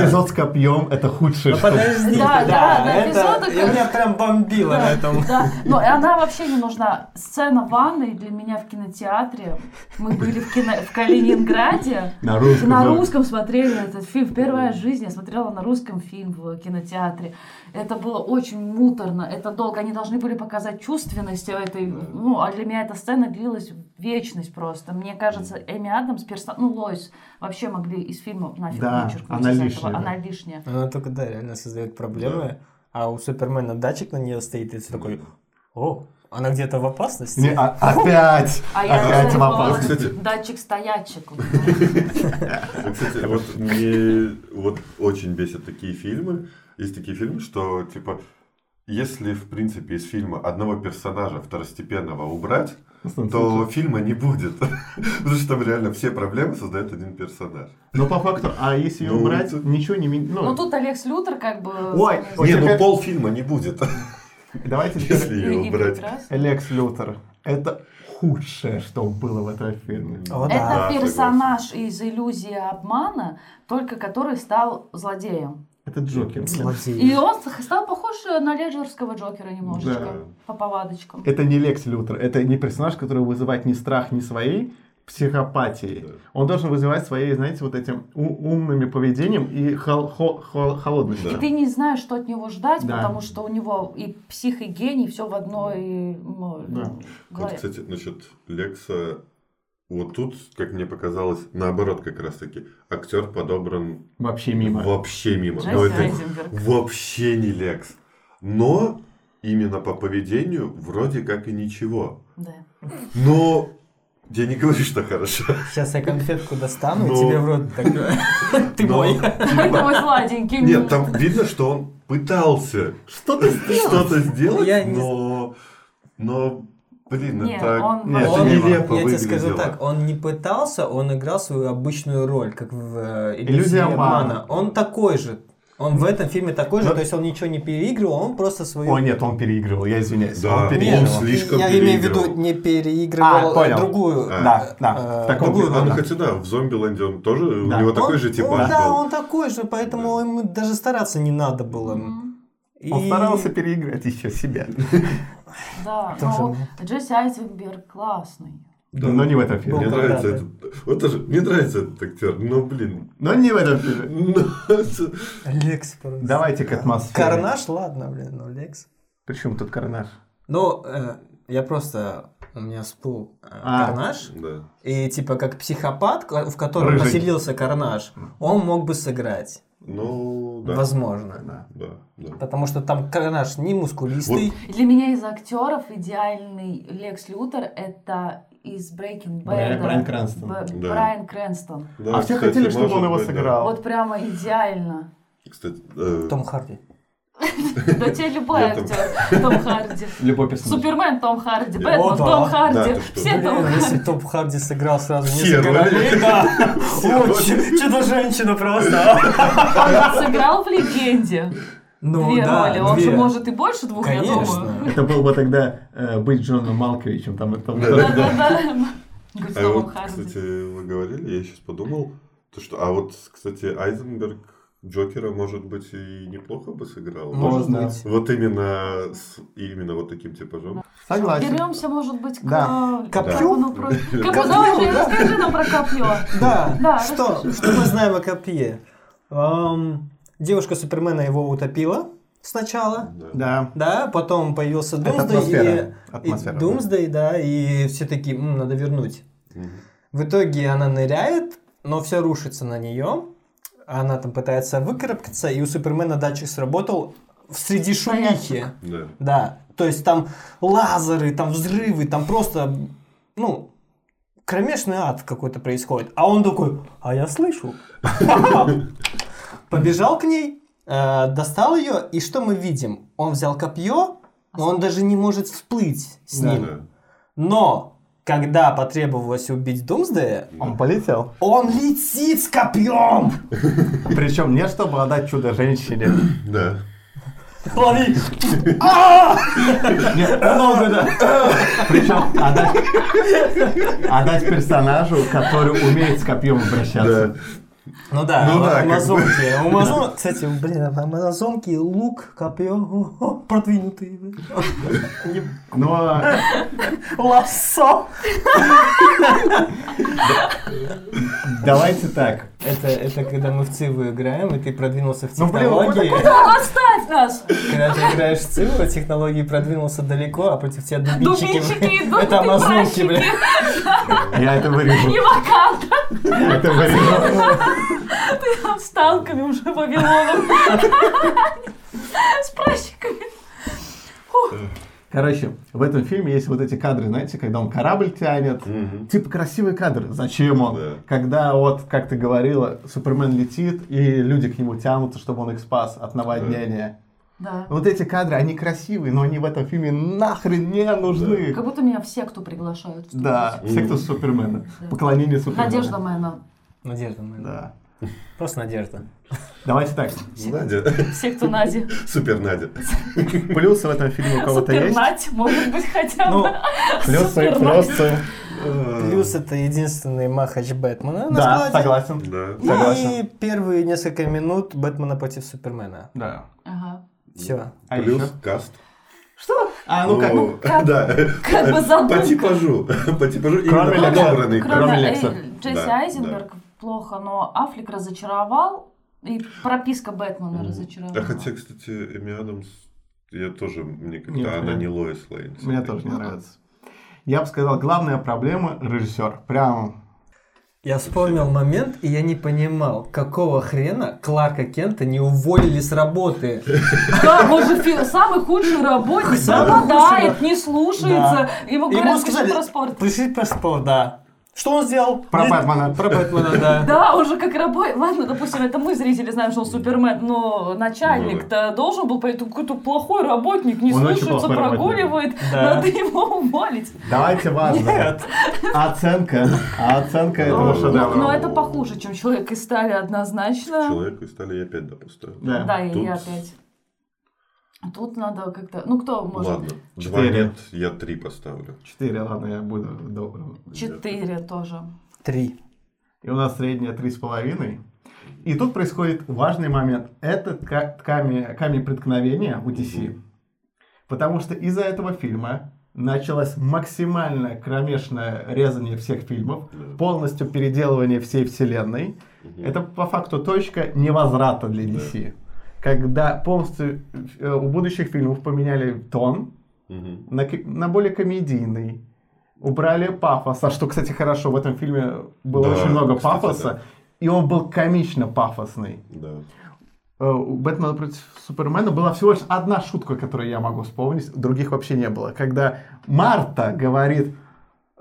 эпизод с копьем это худшее. Подожди, Да, да, я меня прям бомбило на этом. Да, но она вообще не нужна. Сцена ванной для меня в кинотеатре. Мы были в, кино... в Калининграде. На русском. На русском смотрели этот фильм. Первая жизнь я смотрела на русском фильм в кинотеатре. Это было очень муторно, это долго. Они должны были показать чувственность этой. Ну, а для меня эта сцена длилась вечность просто. Мне кажется, Эми Адамс, персон... ну, Лойс, вообще могли из фильма нафиг Да, вычеркнуть она из этого. лишняя, да. Она лишняя. Она только, да, реально создает проблемы. А у Супермена датчик на нее стоит, и ты такой, о, она где-то в опасности. Не, а- опять! А я Опять в опасности. Датчик-стоячек. Ну, Кстати, вот мне вот очень бесят такие фильмы. Есть такие фильмы, что типа если, в принципе, из фильма одного персонажа второстепенного убрать, то фильма не будет. Потому что там реально все проблемы создает один персонаж. Но по факту, а если ее Ну, убрать, ничего не... ми- Ну Ну, тут Алекс Лютер как бы... Ой, Не, ну полфильма не будет, давайте если ее И- и убрать. Лекс Лютер. Это худшее, что было в этом фильме. О, Это да. Персонаж из иллюзии обмана, только который стал злодеем. Это Джокер. И Злодей. он стал похож на леджерского Джокера немножечко. Да. По повадочкам. Это не Лекс Лютер. Это не персонаж, который вызывает ни страх, ни своей психопатией. Да. Он должен вызывать своей, знаете, вот этим у- умными поведением и хол- хо- хо- холодностью. И Да. ты не знаешь, что от него ждать, Да. потому что у него и псих, и гений, все в одной ну, Да. Вот, кстати, насчет Лекса, вот тут, как мне показалось, наоборот как раз таки, актер подобран Вообще мимо. вообще мимо. Джесси Ну, это Айзенберг. вообще не Лекс. Но именно по поведению вроде как и ничего. Да. Но я не говорю, что хорошо. Сейчас я конфетку достану, Ну. и тебе в рот так. Ты Но, мой. Это мой сладенький. Нет, там видно, что он пытался что-то что-то сделать, но, но, блин, Не, это, он- Нет, это Он- нелепо я тебе скажу выглядело. так, он не пытался, он играл свою обычную роль, как в э, Иллюзия обмана». Он такой же. Он в этом фильме такой же, Но- то есть он ничего не переигрывал, он просто свою... О, нет, он переигрывал, я извиняюсь. Да, он он переигрывал. слишком я имею в виду не переигрывал А, понял. другую. А. Да, да, э, в таком другую А, ну да. хотя да, в Зомбиленде он тоже, у Да. него такой Он- же он- типаж Да, был. он такой же, поэтому ему даже стараться не надо было. И- Он старался переиграть еще себя. Да, но. Джесси Айзенберг классный. Да. Но не в этом Мне фильме. Был нравится этот, вот тоже, мне нравится этот актер, но блин, Но не в этом фильме. ну, Лекс просто. Давайте к атмосфере. Карнаж, ладно, блин, но Лекс. Причем тут карнаж? Ну, э, я просто... У меня всплыл э, А. Карнаж. да. И типа как психопат, в котором Рыжий. поселился Карнаж, он мог бы сыграть. Ну, да. Возможно. Да. Да, да. Потому что там Карнаж не мускулистый. И Для меня из актеров идеальный Лекс Лютер это из Breaking Bad. Брайан- Брайан Крэнстон. Б- Да. Брайан Крэнстон. Да, А все кстати, хотели, чтобы он его быть, да. сыграл. Вот прямо идеально. Кстати, э, Том Харди. Да тебе любой актер. Том Харди. Любой персонаж. Супермен Том Харди, Бэтмен. Том Харди. Все Том Блин, если Харди. Том Харди сыграл сразу несколько роли. ролей, да. Чудо-женщина просто. Он сыграл в «Легенде». Ну Две да, роли. Он две. же может и больше двух, я думаю. Конечно. Это был бы тогда э, быть Джоном Малковичем. Там, там, Да, да, Да-да-да. А кстати, вы говорили, я сейчас подумал, то что, а вот, кстати, Айзенберг Джокера, может быть, и неплохо бы сыграл. Может быть. Вот именно с именно вот таким типажом. Согласен. Вернемся, может быть, к Да. Копью? Капону про- Да. Копью, давай, Жень, расскажи нам про копье. Да, Да, что, что мы знаем о копье? Девушка Супермена его утопила сначала. Да. Да. Да, потом появился Это Думсдей. атмосфера. И, Атмосфера, и Думсдей, да, и все таки «М, надо вернуть. Мгм. В итоге она ныряет, но все рушится на нее. Она там пытается выкарабкаться, и у Супермена датчик сработал в среди шумихи. Да. Да, то есть там лазеры, там взрывы, там просто, ну, кромешный ад какой-то происходит. А он такой, а я слышу. Побежал к ней, э, достал ее, и что мы видим? Он взял копье, но он даже не может всплыть с Да. ним. Да. Но, когда потребовалось убить Думсдея, Он полетел. он летит с копьем! Причем не чтобы отдать чудо-женщине. Да. Лови! Нет, много, да. Причем отдать, отдать персонажу, который умеет с копьем обращаться. Да. Ну да, Ну да, как бы. амазонки. У Амазон- Кстати, блин, амазонки, лук, копье, продвинутые. Не- Но Лассо. давайте так. Это, это когда мы в Циву играем, и ты продвинулся в Ну, блин, технологии. Оставь нас! Когда ты играешь в Циву, технологии продвинулся далеко, а против тебя дубинчики. Дубинчики идут, Это амазонки, блин. Я это вырежу. И Ваканда. Это вырежу. Ты там с танками уже Вавилоном. С пращиками. Короче, в этом фильме есть вот эти кадры, знаете, когда он корабль тянет. Мгм. Типа красивый кадр. Зачем он? Да. Когда вот, как ты говорила, Супермен летит, и люди к нему тянутся, чтобы он их спас от наводнения. Да. Вот эти кадры, они красивые, но они в этом фильме нахрен не нужны. Как будто меня в секту приглашают. Да, все, кто Супермена. Поклонение Супермена. Надежда Мэна. Надежда, моя. Да. Просто надежда. Давайте так. Надя. В секту Нади. Супер Надя. Плюсы в этом фильме у кого-то есть? Супернать, может быть, хотя Ну, бы. Плюсы, Супернать. плюсы. плюс это единственный махач Бэтмена на Да, согласен. Да. Согласен. И первые несколько минут Бэтмена против Супермена. Да. Ага. Все. А Плюс еще? каст. А, ну как? О, как- да. как бы По задумка. типажу. По типажу Кроме именно подобранный. Кроме Джесси Да, Айзенберг плохо, но Аффлек разочаровал. И прописка Бэтмена А разочаровала. хотя, кстати, Эми Адамс, я тоже, мне как-то, Нет, она не Лоис Лейн. Мне тоже не нравится. Я бы сказал, главная проблема режиссер. Прям Я вспомнил момент, и я не понимал, какого хрена Кларка Кента не уволили с работы. Да, он же самый худший работник, пропадает, не слушается. Ему говорят, пиши про спорт. Пиши про спорт, да. Что он сделал? Про Не- Бэтмена. Про Бэтмена, да. Да, он же как работает. Ладно, допустим, это мы, зрители, знаем, что он Супермен, но начальник-то должен был пойти какой-то плохой работник, не слушается, прогуливает. Надо его уволить. Давайте важно. Нет. Оценка. Оценка этого Ну, шедевра. Но это похуже, чем человек из стали, однозначно. Человеку из стали я опять допустил. Да. Да, и Тут- я опять. А Тут надо как-то... Ну, кто может? Ладно, два Четыре. нет, я три поставлю. Четыре, ладно, я буду добрым. Четыре тоже. Три. И у нас средняя три с половиной. И тут происходит важный момент. Это ка- камень, камень преткновения у DC. Потому что из-за этого фильма началось максимальное кромешное резание всех фильмов, Да. полностью переделывание всей вселенной. Мгм. Это по факту точка невозврата для DC. Когда полностью э, у будущих фильмов поменяли тон Мгм. на, на более комедийный. Убрали пафоса, что, кстати, хорошо. В этом фильме было Да, очень много кстати, пафоса. да. И он был комично пафосный. Да. Э, У Бэтмена против Супермена была всего лишь одна шутка, которую я могу вспомнить, других вообще не было. Когда Марта говорит,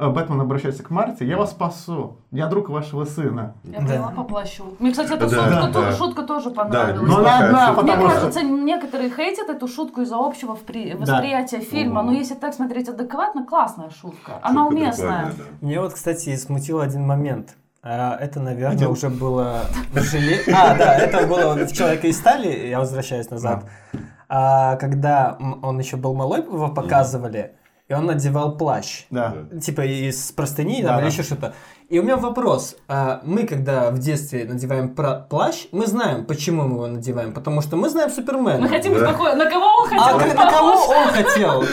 Бэтмен обращается к Марте, я вас спасу, я друг вашего сына. Я Да. поняла по плащу. Мне, кстати, эта Да, шутка, да. тоже, шутка тоже понравилась. Но она одна, шутка. Мне потому что... кажется, некоторые хейтят эту шутку из-за общего впри- восприятия фильма. Но если так смотреть адекватно, классная шутка. Она Шутка уместная. прикольная, да. Мне вот, кстати, смутил один момент. А, это, наверное, Где? уже было в желе- А, да, это было в «Человека из стали», я возвращаюсь назад. А, когда он еще был малой, его показывали, и он надевал плащ. Да. Типа из простыни Да, или да. еще что-то. И у меня вопрос. А, мы, когда в детстве надеваем плащ, мы знаем, почему мы его надеваем. Потому что мы знаем Супермена. Мы хотим быть Да. похожи. На кого он хотел А на кого он хотел?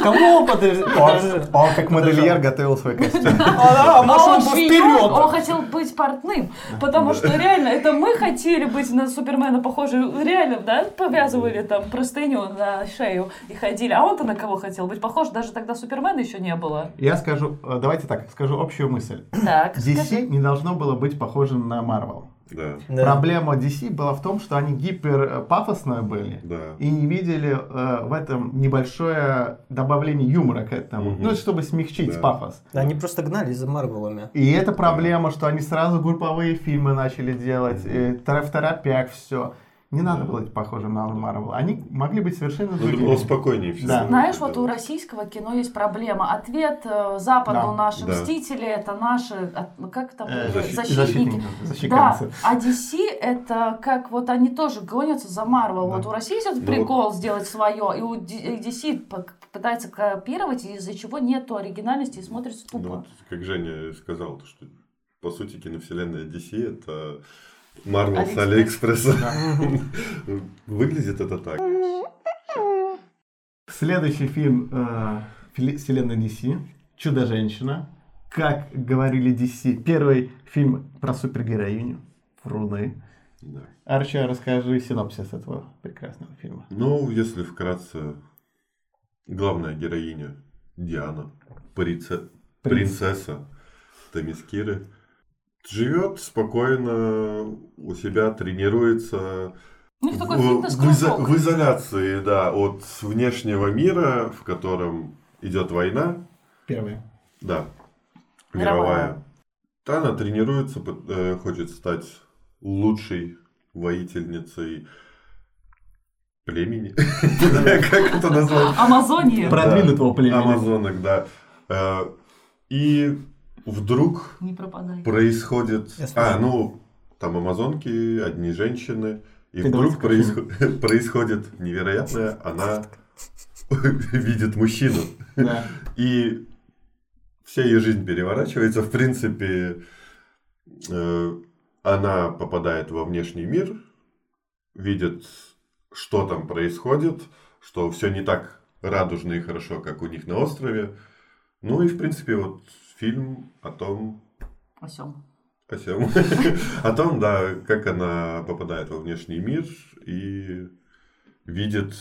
Кому он подож- подож- Он, как модельер готовил свой костюм. А, да, может, А он швеён, он вперед. хотел быть портным, потому что реально, это мы хотели быть на Супермена похожи, реально, да, повязывали там простыню на шею и ходили, а он-то на кого хотел быть похож, даже тогда Супермена еще не было. Я скажу, э, давайте так, скажу общую мысль. Так, DC скажи. не должно было быть похожим на Marvel. Да. Да. Проблема DC была в том, что они гипер пафосные были. Да. И не видели э, в этом небольшое добавление юмора к этому. Мгм. Ну, чтобы смягчить Да. пафос. Они просто гнались за Марвелами. И это проблема, что они сразу групповые фильмы начали делать, э, тора- в торопях все. Не надо было быть похожим на Марвел. Они могли быть совершенно Ну, другими. было спокойнее все. Да. Знаешь, вот у российского кино есть проблема. Ответ э, Западу Да, наши да. мстители это наши, ну, как там, Э, э, защитники. защитники. Да, а DC это как вот они тоже гонятся за Марвел. Да. Вот у России есть этот Ну, прикол сделать свое, и у DC пытается копировать, из-за чего нету оригинальности и смотрится Ну, тупо. вот, как Женя сказал, то, что по сути киновселенная DC это Марвел с Алиэкспресс. Алиэкспресса. Выглядит это так. Следующий фильм э, вселенной DC «Чудо-женщина». Как говорили DC, первый фильм про супергероиню Вруны. Да. Арчи, расскажи синопсис этого прекрасного фильма. Ну, если вкратце, главная героиня Диана, принце- Принц. принцесса Тамискиры, живет спокойно у себя, тренируется У них такой в, в изо- в изоляции, да, от внешнего мира, в котором идет война, Первый. да, Мировая. мировая. Она тренируется, э, хочет стать лучшей воительницей племени. Как это назвать. Амазония. Продвинутого племени. Амазонок, да. Э, И вдруг Не пропадай. происходит... А, ну, там амазонки, одни женщины. И Ты вдруг происход- происходит невероятное. Она видит мужчину. Да. И вся ее жизнь переворачивается. В принципе, э, она попадает во внешний мир, видит, что там происходит, что все не так радужно и хорошо, как у них на острове. Ну и, в принципе, вот фильм о том, О сём. о сём. О том, да, как она попадает во внешний мир и видит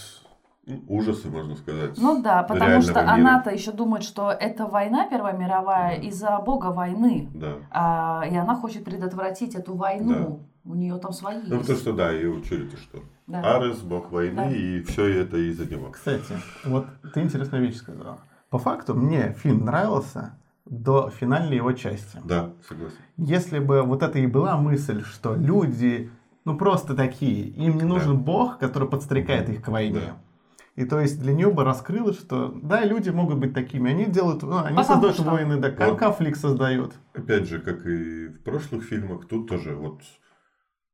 Ну, Ужасы, можно сказать. Ну да, потому что мира. она-то еще думает, что это война Первая мировая из-за бога войны. Да. А, и она хочет предотвратить эту войну. У нее там свои Ну, потому что, да, ее учили-то что. Да. Арес, бог войны, Да. и все это из-за него. Кстати, вот ты интересную вещь сказал. По факту мне фильм нравился до финальной его части. Да, согласен. Если бы вот это и была мысль, что люди, ну просто такие, им не нужен бог, который подстрекает их к войне. Да. И то есть для нее бы раскрылось, что да, люди могут быть такими, они делают, ну, они Потому создают что- войны, да, Вот. конфликт создают. Опять же, как и в прошлых фильмах, тут тоже вот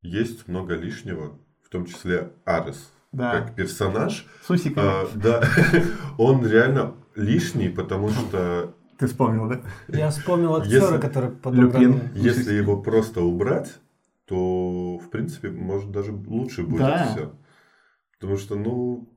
есть много лишнего, в том числе Арес. Да. Как персонаж, С усиками. а, да, он реально лишний, потому что Ты вспомнил, да? Я вспомнил актера, Если- который Люпин. подобран. если его просто убрать, то, в принципе, может даже лучше будет Да. все. Потому что, ну,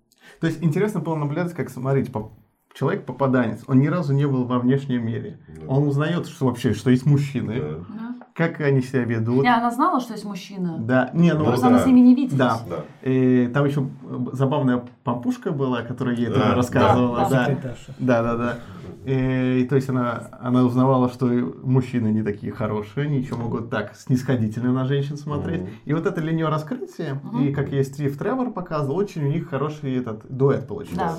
То есть интересно было наблюдать, как, смотрите, по- человек попаданец, он ни разу не был во внешнем мире. Да. Он узнает, что вообще, что есть мужчины, Да. Как они себя ведут. И она знала, что есть мужчина. Да, не, ну, Просто да. она с ними не виделась. Да. да. И там еще забавная пампушка была, которая ей Да, тоже рассказывала. Да, Да, да, да. да. И, и то есть она, она узнавала, что мужчины не такие хорошие, они еще могут так снисходительно на женщин смотреть. Мгм. И вот это для нее раскрытие, Мгм. и как ей Стив Тревор показывал, очень у них хороший этот дуэт получился. Да.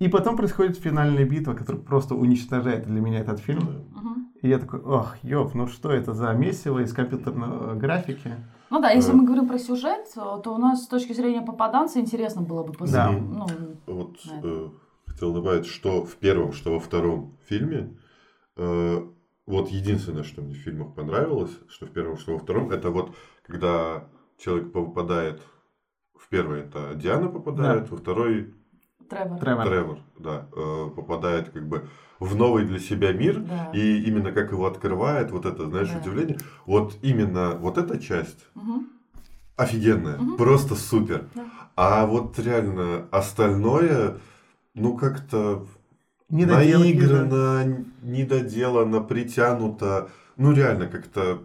И потом происходит финальная битва, которая просто уничтожает для меня этот фильм. Мгм. И я такой, ох, ёп, ну что это за месиво из компьютерной э, графики? Ну да, если Э. мы говорим про сюжет, то у нас с точки зрения попаданца интересно было бы Да. посмотреть. Ну, Вот Да. э, хотел добавить, что в первом, что во втором фильме, э, вот единственное, что мне в фильмах понравилось, что в первом, что во втором, это вот когда человек попадает в первый, это Диана попадает, во второй Тревор. Тревор. Тревор, да, э, попадает как бы в новый для себя мир, Да. и именно как его открывает, вот это, знаешь, Да. удивление, вот именно вот эта часть Мгм. офигенная, Мгм. просто супер. Да. А вот реально остальное, ну как-то наиграно, недоделано, притянуто, ну реально как-то,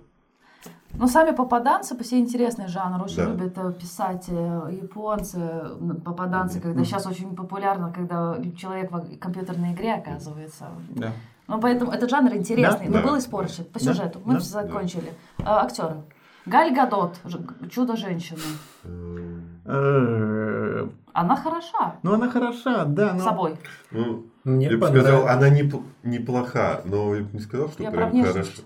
Но сами попаданцы по себе интересный жанр. Очень Да. любят э, писать э, японцы, попаданцы, когда сейчас очень популярно, когда человек в компьютерной игре оказывается. Да. Ну, поэтому этот жанр интересный, Да, но да. был испорчен по Да, сюжету. Мы да, закончили. А, актеры. Галь Гадот, Чудо-женщина. э, Э, Она хороша Ну, она хороша, да, но... собой. ну, Мне я бы сказал, она не, неплоха, но я бы не сказал, что Я прям внешность.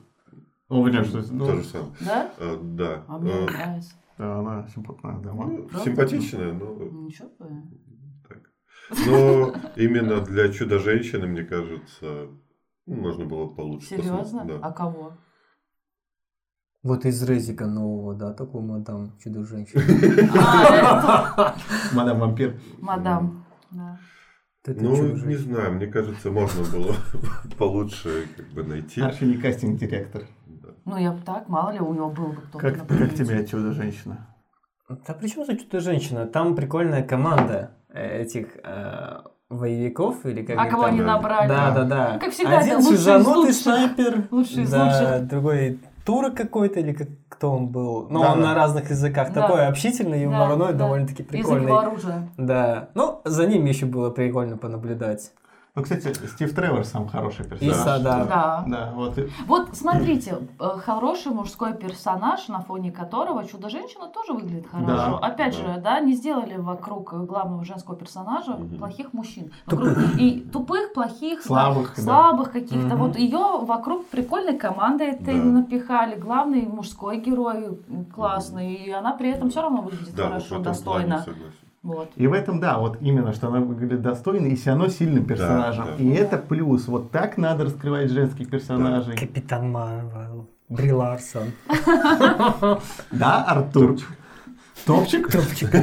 Хорошо. О, внешность, ну, То же самое. Да? Э, да. А мне Э, нравится. да, она симпатная, да. ну, симпатичная, но Ничего. так. Но именно для чудо-женщины, мне кажется, ну, можно было получше. Серьезно? Да. А кого? Вот из Резика нового, да, такой мадам чудо-женщина. А, Мадам вампир. мадам. Да. Ну, не знаю, мне кажется, можно было получше как бы найти. Арчи не кастинг-директор. Ну, я бы так, мало ли у него был бы кто-то. Как, как тебе чудо-женщина? Да при чем тут чудо-женщина? Там прикольная команда э, этих э, воевиков или как А кого там? они набрали? Да, да, да. Ну, как всегда, Один это лучший снайпер, Лучший из да, лучших. другой турок какой-то или как, кто он был. Ну, Да, он да. на разных языках. Да. Такой общительный, юморной, Да, да. довольно-таки Язык прикольный. его оружия. Да. Ну, за ними еще было прикольно понаблюдать. Ну, кстати, Стив Тревор сам хороший персонаж. Иса, да. Да. Да, вот. Вот смотрите, э, хороший мужской персонаж, на фоне которого чудо-женщина тоже выглядит хорошо. Да, Опять да. же, да, не сделали вокруг главного женского персонажа Мгм. плохих мужчин. Вокруг и тупых, плохих, да, Слабых, да. слабых каких-то. Мгм. Вот ее вокруг прикольной команды этой Да. напихали. Главный мужской герой классный, и она при этом все равно выглядит Да, хорошо, достойно. плане согласен. Вот. И в этом, да, вот именно, что она выглядит достойно и все равно сильным персонажем. да. И это плюс. Вот так надо раскрывать женских персонажей. Капитан Марвел, Бри Ларсон. Да, Артур? Топчик? Топчик.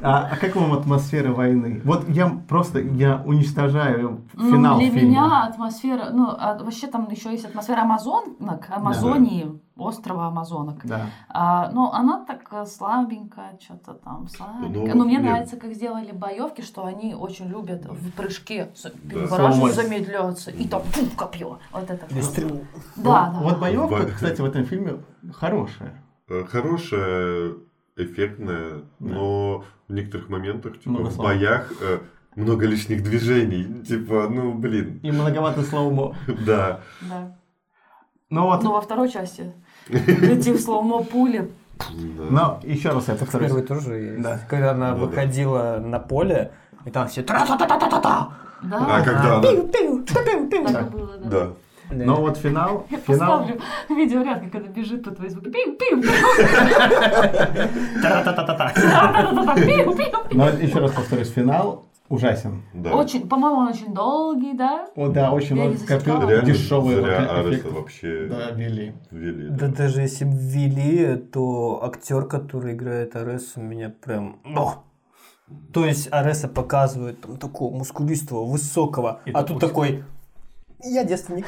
А, а как вам атмосфера войны? Вот я просто, я уничтожаю Ну, финал для фильма. меня атмосфера, ну, а вообще там еще есть атмосфера Амазонок, Амазонии, острова Амазонок. Да. А, ну, она так э, слабенькая, что-то там слабенькая. Ну, Но мне нет. нравится, как сделали боевки, что они очень любят в прыжке переворачивать, motion. замедляться, и там фу, копье. Вот это. Всё. стрелу. Да, вот, да. вот боевка, Бо- кстати, в этом фильме хорошая. Э, Хорошая, эффектная, но в некоторых моментах, типа, Много в слов. боях э, много лишних движений. Типа, ну, блин, И многовато slow-mo. да. Да. Ну вот, Ну, во второй части эти slow-mo пули. Но еще раз я В первой повторюсь. тоже есть. Да. Когда она Ну выходила на поле, и там все тра-та-та-та-та-та. Да, А когда она... Пиу-пиу, пиу-пиу. так и было, да. Да. Но вот финал, Я финал, поставлю видеоряд, как это бежит по твоей звуки. Пиу, пиу, пиу, Та-та-та-та-та. пиу, пиу. но еще раз повторюсь, финал ужасен. Да. Очень, по-моему, он очень долгий, да? О, да, очень много копил дешевые зря эффекты. Вообще Да, вели. ввели. Да даже если бы ввели, то актер, который играет Аресу, меня прям... О! То есть Ареса показывает там такого мускулистого, высокого, И а тут такой... Я девственник.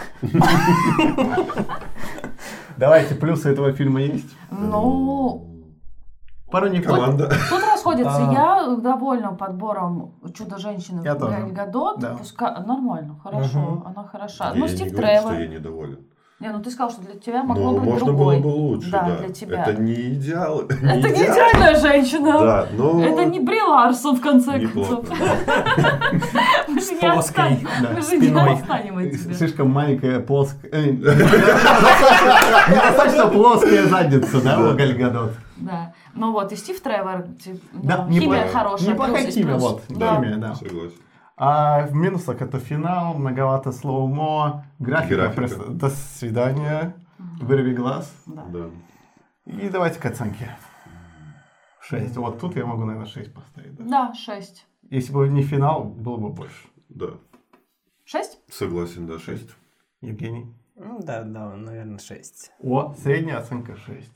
Давайте, плюсы этого фильма есть? Ну, Пару не Команда. тут расходятся. А. Я довольна подбором Чудо-женщины. Галь Гадот. Да. Пускай... Нормально, хорошо, Мгм. она хороша. Я Ну, Стив говорю, Тревор. что я недоволен. Не, ну ты сказал, что для тебя могло Но быть можно другой. было бы лучше, Да, да. для тебя. Это не идеал. Это не идеальная женщина. Да, но... Это не Бри Ларсон, в конце Неплохо. концов. Мы же не отстанем. да, Мы же не спиной. отстанем от тебя. Слишком маленькая плоская... э, Недостаточно плоская задница, да, у Галь Гадот? Да. Ну вот, и Стив Тревор. Да, ну, химия хорошая. неплохая химия, вот, химия, да. Согласен. А в минусах это финал, многовато слоумо, графика, Графика. до свидания, вырви глаз. Да. Да. И давайте к оценке. 6. Вот тут я могу, наверное, 6 поставить. да. Да, шесть. Если бы не финал, было бы больше. Да. Шесть? Согласен, да, 6. Евгений. Ну Да, да, наверное, 6. О, средняя оценка 6.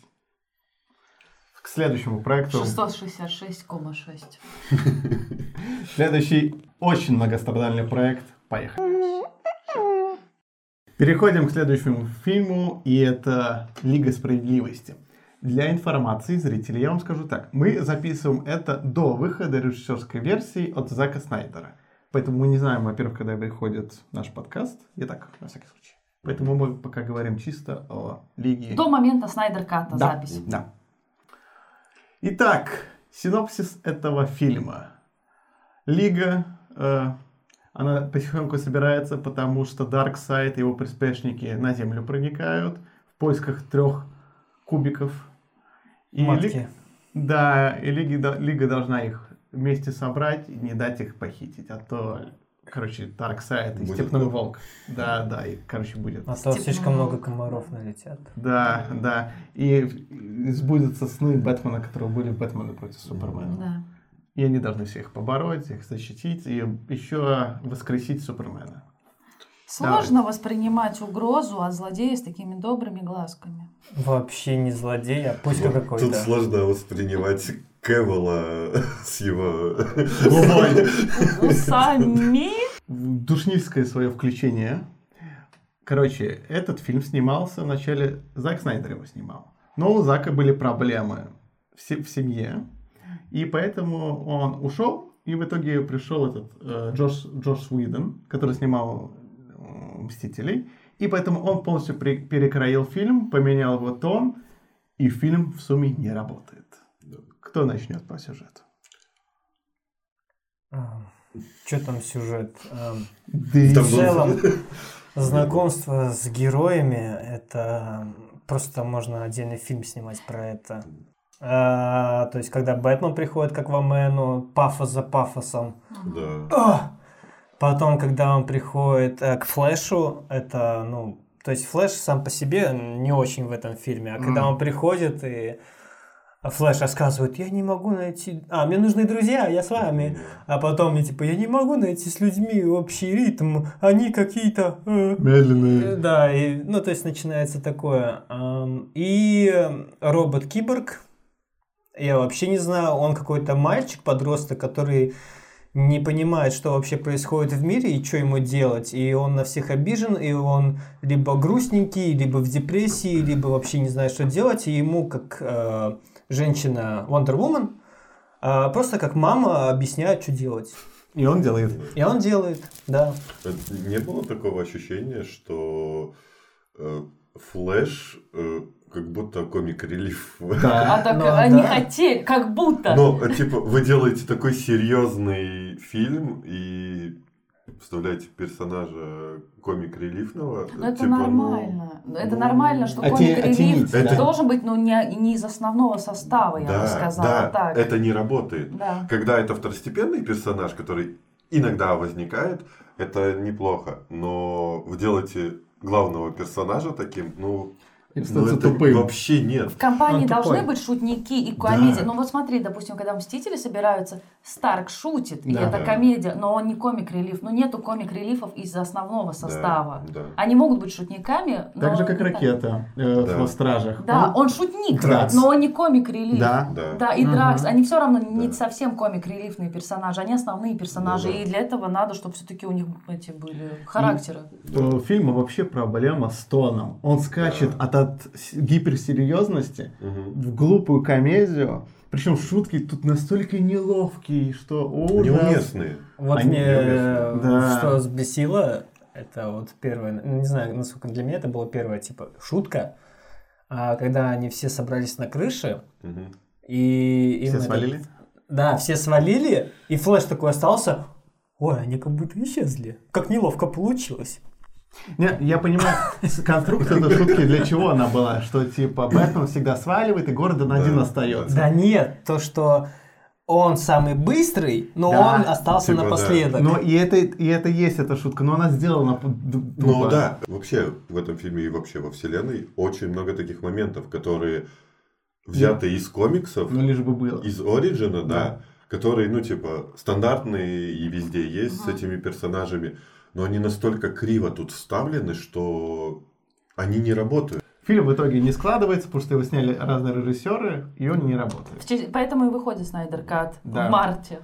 К следующему проекту. 666,6. Следующий очень многострадальный проект. Поехали. Переходим к следующему фильму, и это Лига справедливости. Для информации зрителей я вам скажу так. Мы записываем это до выхода режиссерской версии от Зака Снайдера. Поэтому мы не знаем, во-первых, когда выходит наш подкаст. Я так, на всякий случай. Поэтому мы пока говорим чисто о Лиге. До момента Снайдер Ката Да, запись. Да. Итак, синопсис этого фильма. Лига, э, она потихоньку собирается, потому что Дарксайд и его приспешники на Землю проникают в поисках трех кубиков. И Матки. Лиг- да, и Лиги, Лига должна их вместе собрать и не дать их похитить, а то, короче, Дарксайд и Будет Степной. Волк. Да, да, и, короче, будет. А то Степной слишком много комаров налетят. Да, да. И сбудутся сны Бэтмена, которые были в Бэтмене против Супермена. Да. И они должны всех побороть, их защитить и еще воскресить Супермена. Сложно воспринимать угрозу от злодея с такими добрыми глазками. Вообще не злодей, а пусть Вот какой-то. Тут сложно воспринимать Кевела с его... Усами. Душнильское свое включение. Короче, этот фильм снимался вначале... Зак Снайдер его снимал. Но у Зака были проблемы в, се- в семье. И поэтому он ушел. И в итоге пришел этот э, Джош, Джош Уидон, который снимал э, «Мстителей». И поэтому он полностью при- перекроил фильм, поменял его тон. И фильм в сумме не работает. Кто начнет по сюжету? Что там сюжет? Эм, В целом, знакомство с героями, это просто можно отдельный фильм снимать про это. А, то есть, когда Бэтмен приходит к Аквамену, пафос за пафосом. Да. А! Потом, когда он приходит э, к Флэшу, это, ну, то есть Флэш сам по себе не очень в этом фильме, а когда Мгм. он приходит и Флэш рассказывает, я не могу найти... А, мне нужны друзья, я с вами. А потом мне типа, я не могу найти с людьми общий ритм, они какие-то... э». Медленные. Да, и, ну, то есть начинается такое. И э, робот-киборг, я вообще не знаю, он какой-то мальчик, подросток, который не понимает, что вообще происходит в мире и что ему делать. И он на всех обижен, и он либо грустненький, либо в депрессии, либо вообще не знает, что делать. И ему, как э, женщина Wonder Woman, э, просто как мама объясняет, что делать. И он делает. И он делает, да. Не было такого ощущения, что э, Флэш э, как будто комик-релиф. А Да. так Ну, они да. хотели, как будто. Но, э, типа, вы делаете такой серьезный фильм и вставляете персонажа комик-релифного. Ну, это типа, ну, нормально. это ну, нормально, что оте- комик-релиф оценить, Это- должен быть, ну, не, не из основного состава, я бы Да, сказала да, так. это не работает. Да. Когда это второстепенный персонаж, который иногда возникает, это неплохо. Но вы делаете главного персонажа таким, ну, И ну это тупым. вообще нет. В компании Он должны тупой. быть шутники и комедия. Да. Ну вот смотри, допустим, когда Мстители собираются, Старк шутит, и Да. это Да. комедия, но он не комик-релиф. Ну нету комик-релифов из основного состава. Да, да. Они могут быть шутниками, но... Так же, как ракета э, Да. в «Стражах». Да, Он- он шутник, Дракс. но он не комик-релиф. Да. Да. Да, и Мгм. Дракс, они все равно не Да. совсем комик-релифные персонажи, они основные персонажи, Ну да. и для этого надо, чтобы все-таки у них эти были характеры. У фильма вообще проблема с тоном. Он скачет Да. от, от гиперсерьезности Мгм. в глупую комедию. Причем шутки тут настолько неловкие, что ужас. Неуместные. Вот Они мне неуместны. Да. что взбесило, это вот первое, не знаю, насколько для меня это была первая, типа, шутка, А когда они все собрались на крыше, Мгм. и... Все это- свалили? Да, все свалили, и Флэш такой остался, ой, они как будто исчезли. Как неловко получилось. Не, я понимаю, конструкция этой шутки для чего она была? Что типа Бэтмен всегда сваливает, и Гордон Да, один да. остается. Да нет, то, что он самый быстрый, но Да. он остался Типа, да. напоследок. Но и это, и это есть эта шутка, но она сделана Ну да, вообще в этом фильме и вообще во вселенной очень много таких моментов, которые взяты из комиксов, Ну лишь бы было. из Ориджина, да, Да. которые, ну, типа, стандартные и везде есть с этими персонажами, но они настолько криво тут вставлены, что они не работают. Фильм в итоге не складывается, потому что его сняли разные режиссеры, и он не работает. Поэтому и выходит Снайдер Кат Да. в марте.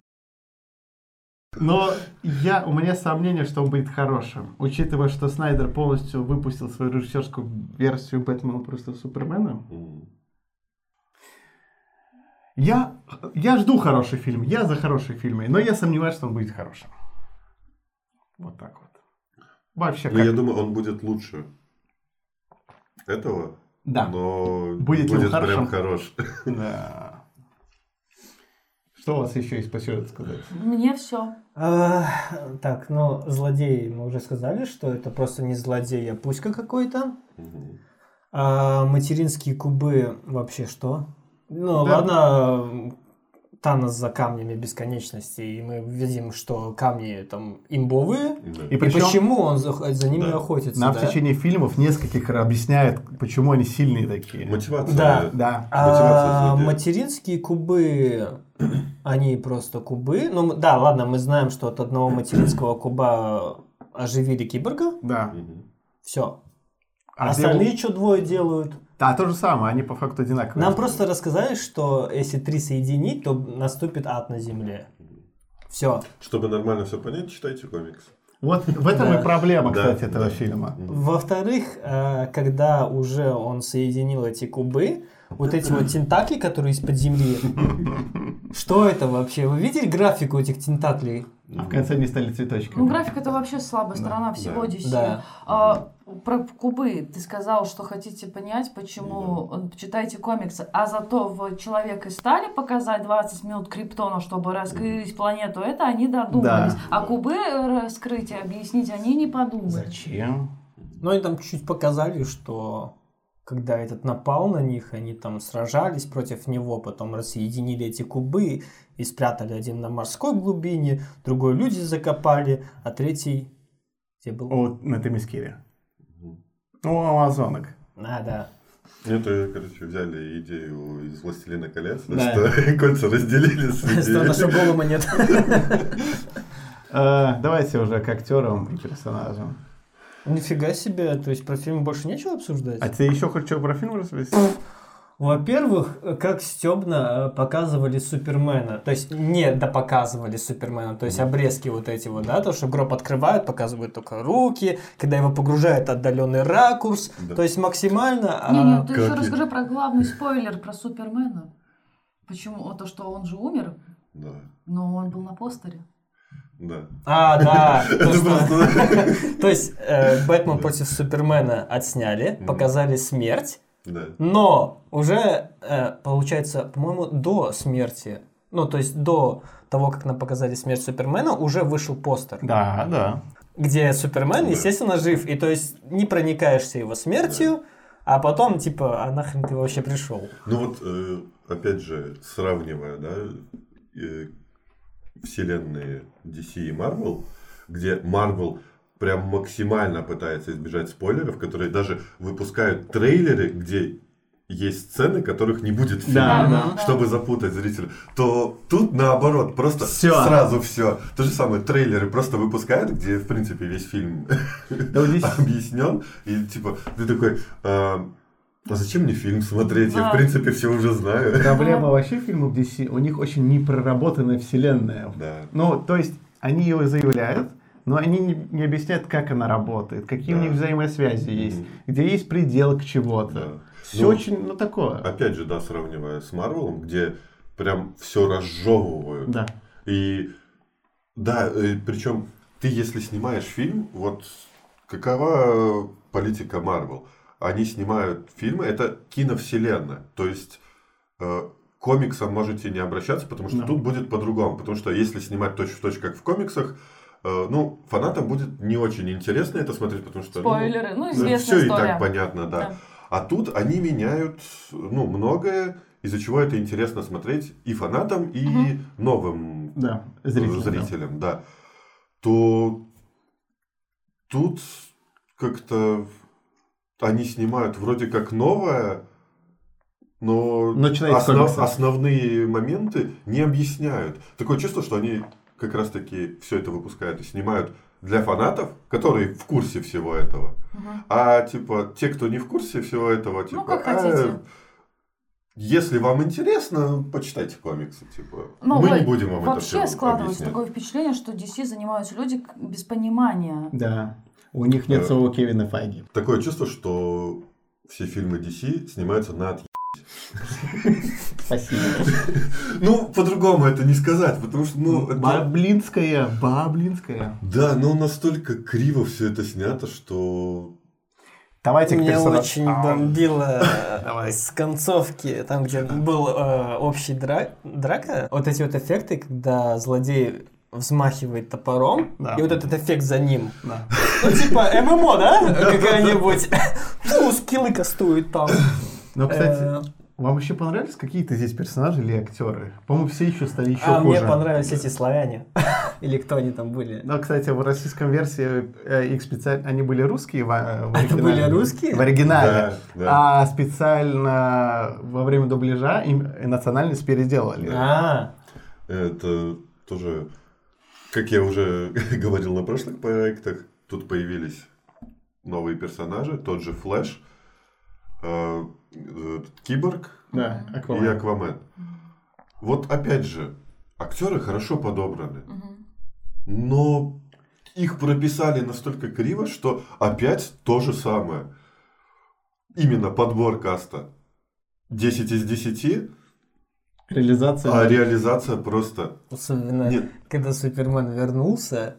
Но я, у меня сомнение, что он будет хорошим. Учитывая, что Снайдер полностью выпустил свою режиссерскую версию Бэтмена против Супермена. М. Я, я жду хороший фильм, я за хорошие фильмы, но я сомневаюсь, что он будет хорошим. Вот так вот. Вообще Ну, как? я думаю, он будет лучше этого, Да. но Будет ли он будет прям хорошим? хорош. да. Что у вас еще есть по сюжету сказать? Мне все. А, так, ну, злодей, мы уже сказали, что это просто не злодей, а пуська какой-то. Мгм. А материнские кубы вообще что? Ну, Да. ладно, Танос за камнями бесконечности, и мы видим, что камни там имбовые. Да. И И причем почему он за, за ними Да. охотится, нам да? в течение фильмов нескольких объясняют, почему они сильные такие. Мотивация. Да. Да. Мотивация А, материнские кубы, они просто кубы. Ну, да, ладно, мы знаем, что от одного материнского куба оживили киборга. Да. Все. А А где остальные что двое делают? Да, то же самое, они по факту одинаковые. Нам просто рассказали, что если три соединить, то наступит ад на земле. Все. Чтобы нормально все понять, читайте комикс. Вот в этом Да. и проблема, Да, кстати, этого да. фильма. Во-вторых, э, когда уже он соединил эти кубы, вот эти вот тентакли, которые из-под земли, что это вообще? Вы видели графику этих тентаклей? А в конце они стали цветочками. Ну, график это вообще слабая Да, сторона всего да. DC. Да. А, про кубы ты сказал, что хотите понять, почему э, читайте комиксы, а зато в Человек из стали показать 20 минут Криптона, чтобы раскрыть планету, это они додумались. Да. А кубы раскрыть и объяснить они не подумали. Зачем? Ну, они там чуть-чуть показали, что когда этот напал на них, они там сражались против него, потом рассоединили эти кубы и спрятали один на морской глубине, другой люди закопали, а третий... Где был? О, на Темискире. Мгм. Ну, амазонок. А, да. Это, короче, взяли идею из «Властелина колец», Да. что кольца разделили Что среди... нашего голома нет. Э, давайте уже к актерам и персонажам. Нифига себе, то есть про фильм больше нечего обсуждать? А ты еще что про фильм рассказать? Во-первых, как стебно э, показывали Супермена. То есть не допоказывали Супермена, то есть обрезки вот эти вот, да, то, что гроб открывают, показывают только руки, когда его погружают отдаленный ракурс, Да. то есть максимально... а, Не-не, ты еще как расскажи про главный спойлер про Супермена. Почему? То, что он же умер, Да, но он был на постере. Да. А, да. то, есть э, Бэтмен против Супермена отсняли, показали смерть, Да. Но уже, э, получается, по-моему, до смерти, ну, то есть до того, как нам показали смерть Супермена, уже вышел постер, Да, да. где Супермен, естественно, жив. И то есть не проникаешься его смертью, а потом, типа, а нахрен ты вообще пришел? Ну вот, э, опять же, сравнивая, да, вселенные DC и Marvel, где Marvel прям максимально пытается избежать спойлеров, которые даже выпускают трейлеры, где есть сцены, которых не будет в фильме, Да, да. чтобы запутать зрителя, то тут наоборот, просто Всё. сразу все. То же самое, трейлеры просто выпускают, где, в принципе, весь фильм Да, объяснен, и типа ты такой, а, а зачем мне фильм смотреть? Я, Да. в принципе, все уже знаю. проблема вообще фильмов DC, у них очень непроработанная вселенная. Да. Ну, то есть, они ее заявляют, но они не, не объясняют, как она работает, какие у Да. них взаимосвязи есть, Мгм. где есть предел к Да. чего-то. Все Ну, очень, ну, такое. Опять же, да, сравнивая с Марвелом, где прям все разжевывают. Да. И да, причем ты, если снимаешь фильм, вот какова политика Марвел? Они снимают фильмы, это киновселенная. То есть э, комиксам можете не обращаться, потому что Да. тут будет по-другому. Потому что если снимать точь-в-точь, как в комиксах, э, ну, фанатам будет не очень интересно это смотреть, потому что... Спойлеры, ну, ну, известная все и история. так понятно, да. Да. А тут они меняют, ну, многое, из-за чего это интересно смотреть и фанатам, и Мгм. новым Да, зрителям. да. зрителям, да. То тут как-то они снимают вроде как новое, но основ- основные моменты не объясняют. Такое чувство, что они как раз-таки все это выпускают и снимают для фанатов, которые в курсе всего этого. Мгм. А типа те, кто не в курсе всего этого, типа, Ну, как «А, хотите». если вам интересно, почитайте комиксы, типа. Ну, мы не будем вам это Вообще складывается объяснять. такое впечатление, что DC занимаются люди без понимания. Да. У них нет Э. своего Кевина Файги. Такое чувство, что все фильмы DC снимаются на отъ- Спасибо. Ну, по-другому это не сказать, потому что, ну, это- Баблинская, баблинская. Да, но настолько криво все это снято, что... Давайте персонажу. очень А, бомбило Давай. с концовки, там, где был э, общий дра- драка, вот эти вот эффекты, когда злодей взмахивает топором, Да. и вот этот эффект за ним. Да. Ну, типа ММО, да? Какая-нибудь. Ну, скиллы кастует там. Но, кстати, Э, вам вообще понравились какие-то здесь персонажи или актеры? По-моему, все еще стали еще А мне хуже. понравились эти славяне. Или кто они там были. Но, кстати, в российском версии э, их специально... Они были русские в, оригинале. были русские? В оригинале. А специально во время дубляжа им национальность переделали. А, Это тоже, как я уже говорил на прошлых проектах, тут появились новые персонажи, тот же Флэш, э, э, Киборг Да, и Аквамен. Аквамен. Вот опять же, актеры хорошо подобраны, Мгм. но их прописали настолько криво, что опять то же самое. Именно подбор каста 10 из 10, Реализация. а реализация просто... особенно, Нет. когда Супермен вернулся,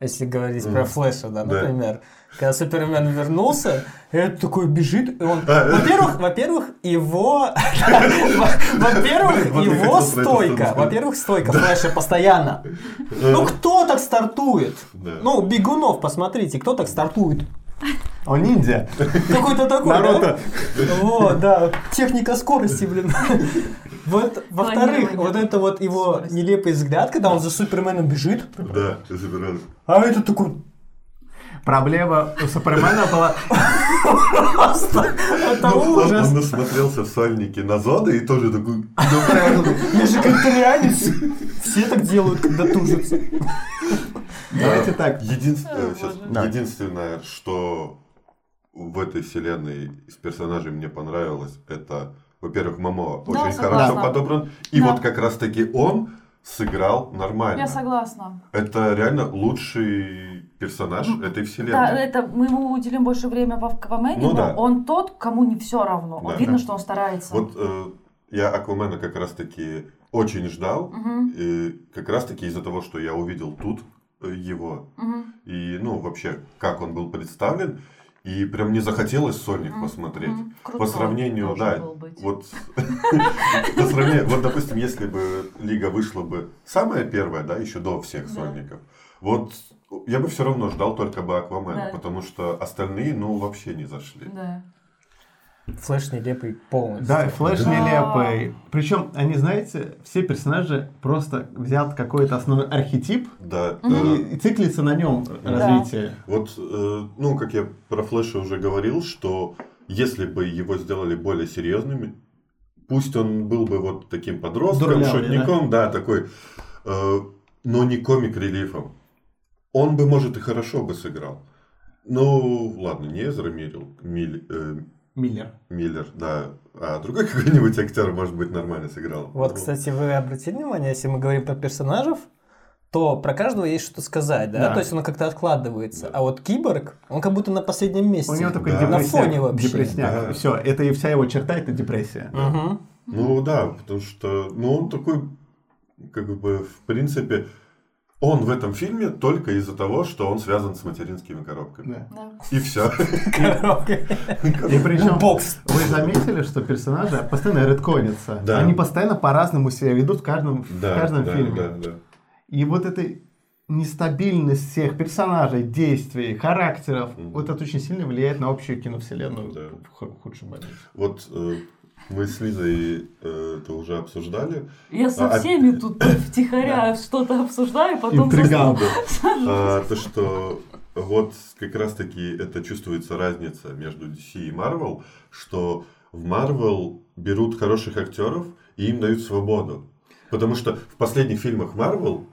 если говорить Мгм. про Флэша, да, Да. например. Когда Супермен вернулся, этот такой бежит, и он... А, Во-первых, во-первых, его... Во-первых, его это стойка. Во-первых, стойка Флэша постоянно. Ну, кто так стартует? Да. Ну, Бегунов, посмотрите, кто так стартует? Он ниндзя. Какой-то такой, да? Наруто. Вот, да, техника скорости, блин. Вот, во-вторых, вот это вот его скорости. нелепый взгляд, когда он за Суперменом бежит, Да, я собираюсь. а это такой Проблема у Супермена была... просто, это Ну, он, ужас. он насмотрелся в сальнике на Зода и тоже такой... Я же вегетарианец. Все так делают, когда тужатся. Давайте так. Да. единственное, что в этой вселенной из персонажей мне понравилось, это, во-первых, Мамо Да, очень согласна. хорошо подобран, и Да. вот как раз-таки он сыграл нормально. Я согласна. Это реально лучший персонаж этой Да, вселенной. это мы ему уделим больше времени в Аквамене, Ну но да. он тот, кому не все равно. Да. видно, Да. что он старается. Вот э, я Аквамена как раз-таки очень ждал, Мгм, и как раз-таки из-за того, что я увидел тут э, его, мгм. и, ну, вообще, как он был представлен. И прям не захотелось Соник посмотреть. мгм. По сравнению, да, вот по сравнению, вот допустим, если бы Лига вышла бы самая первая, да, еще до всех. Соников, вот я бы все равно ждал только бы Аквамена, потому что остальные, ну, вообще не зашли. Да. Флэш нелепый полностью. Да, Флэш Да. нелепый. Причем, они, знаете, все персонажи просто взят какой-то основной архетип Да, и, э, и циклится на нем развитие. Вот, э, ну, как я про Флэша уже говорил, что если бы его сделали более серьезным, пусть он был бы вот таким подростком, Дурнявый, шутником, да, такой, э, но не комик-релифом. Он бы, может, и хорошо бы сыграл. Ну, ладно, не Эзра Миллер, Миль- э, Миллер. Миллер, да, а другой какой-нибудь актер, может быть, нормально сыграл. Вот, Ну, кстати, вы обратили внимание, если мы говорим про персонажей, то про каждого есть что сказать, да? Да. То есть он как-то откладывается. Да. А вот киборг, он как будто на последнем месте. У него такой Да. На депрессняк. фоне вообще. депрессняк. Да. Все, это и вся его черта, это депрессия. Мгм. Ну да, потому что, ну он такой, как бы, в принципе, он в этом фильме только из-за того, что он связан с материнскими коробками. Да. И все. И причем Бокс. вы заметили, что персонажи постоянно редконятся. Да. Они постоянно по-разному себя ведут в каждом, в каждом да, фильме. да, да. И вот эта нестабильность всех персонажей, действий, характеров, вот это очень сильно влияет на общую киновселенную Да. в ху- худшем моменте. Вот э, мы с Лизой э, это уже обсуждали. Я со А- всеми тут втихаря что-то обсуждаю, потом... Интригант. А, то, что вот как раз-таки это чувствуется разница между DC и Marvel, что в Marvel берут хороших актеров и им дают свободу. Потому что в последних фильмах Marvel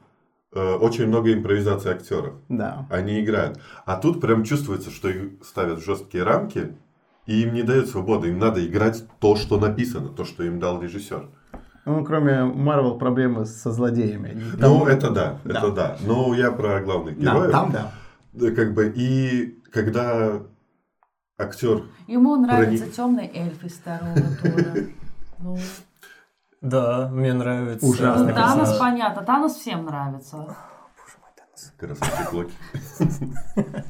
э, очень много импровизации актеров. Да. Они играют. А тут прям чувствуется, что их ставят в жесткие рамки, и им не дают свободы. Им надо играть то, что написано, то, что им дал режиссер. Ну, кроме Марвел проблемы со злодеями. Ну, там- это да, Да. это да. Но я про главных Да, героев. там да. Да, Как бы, и когда актер... Ему нравится Проник. темный эльф из второго тура. Ну, Да, мне нравится. Ужасный э, Танос понятно, Танос всем нравится. Боже мой, Танос. Красавчик Локи.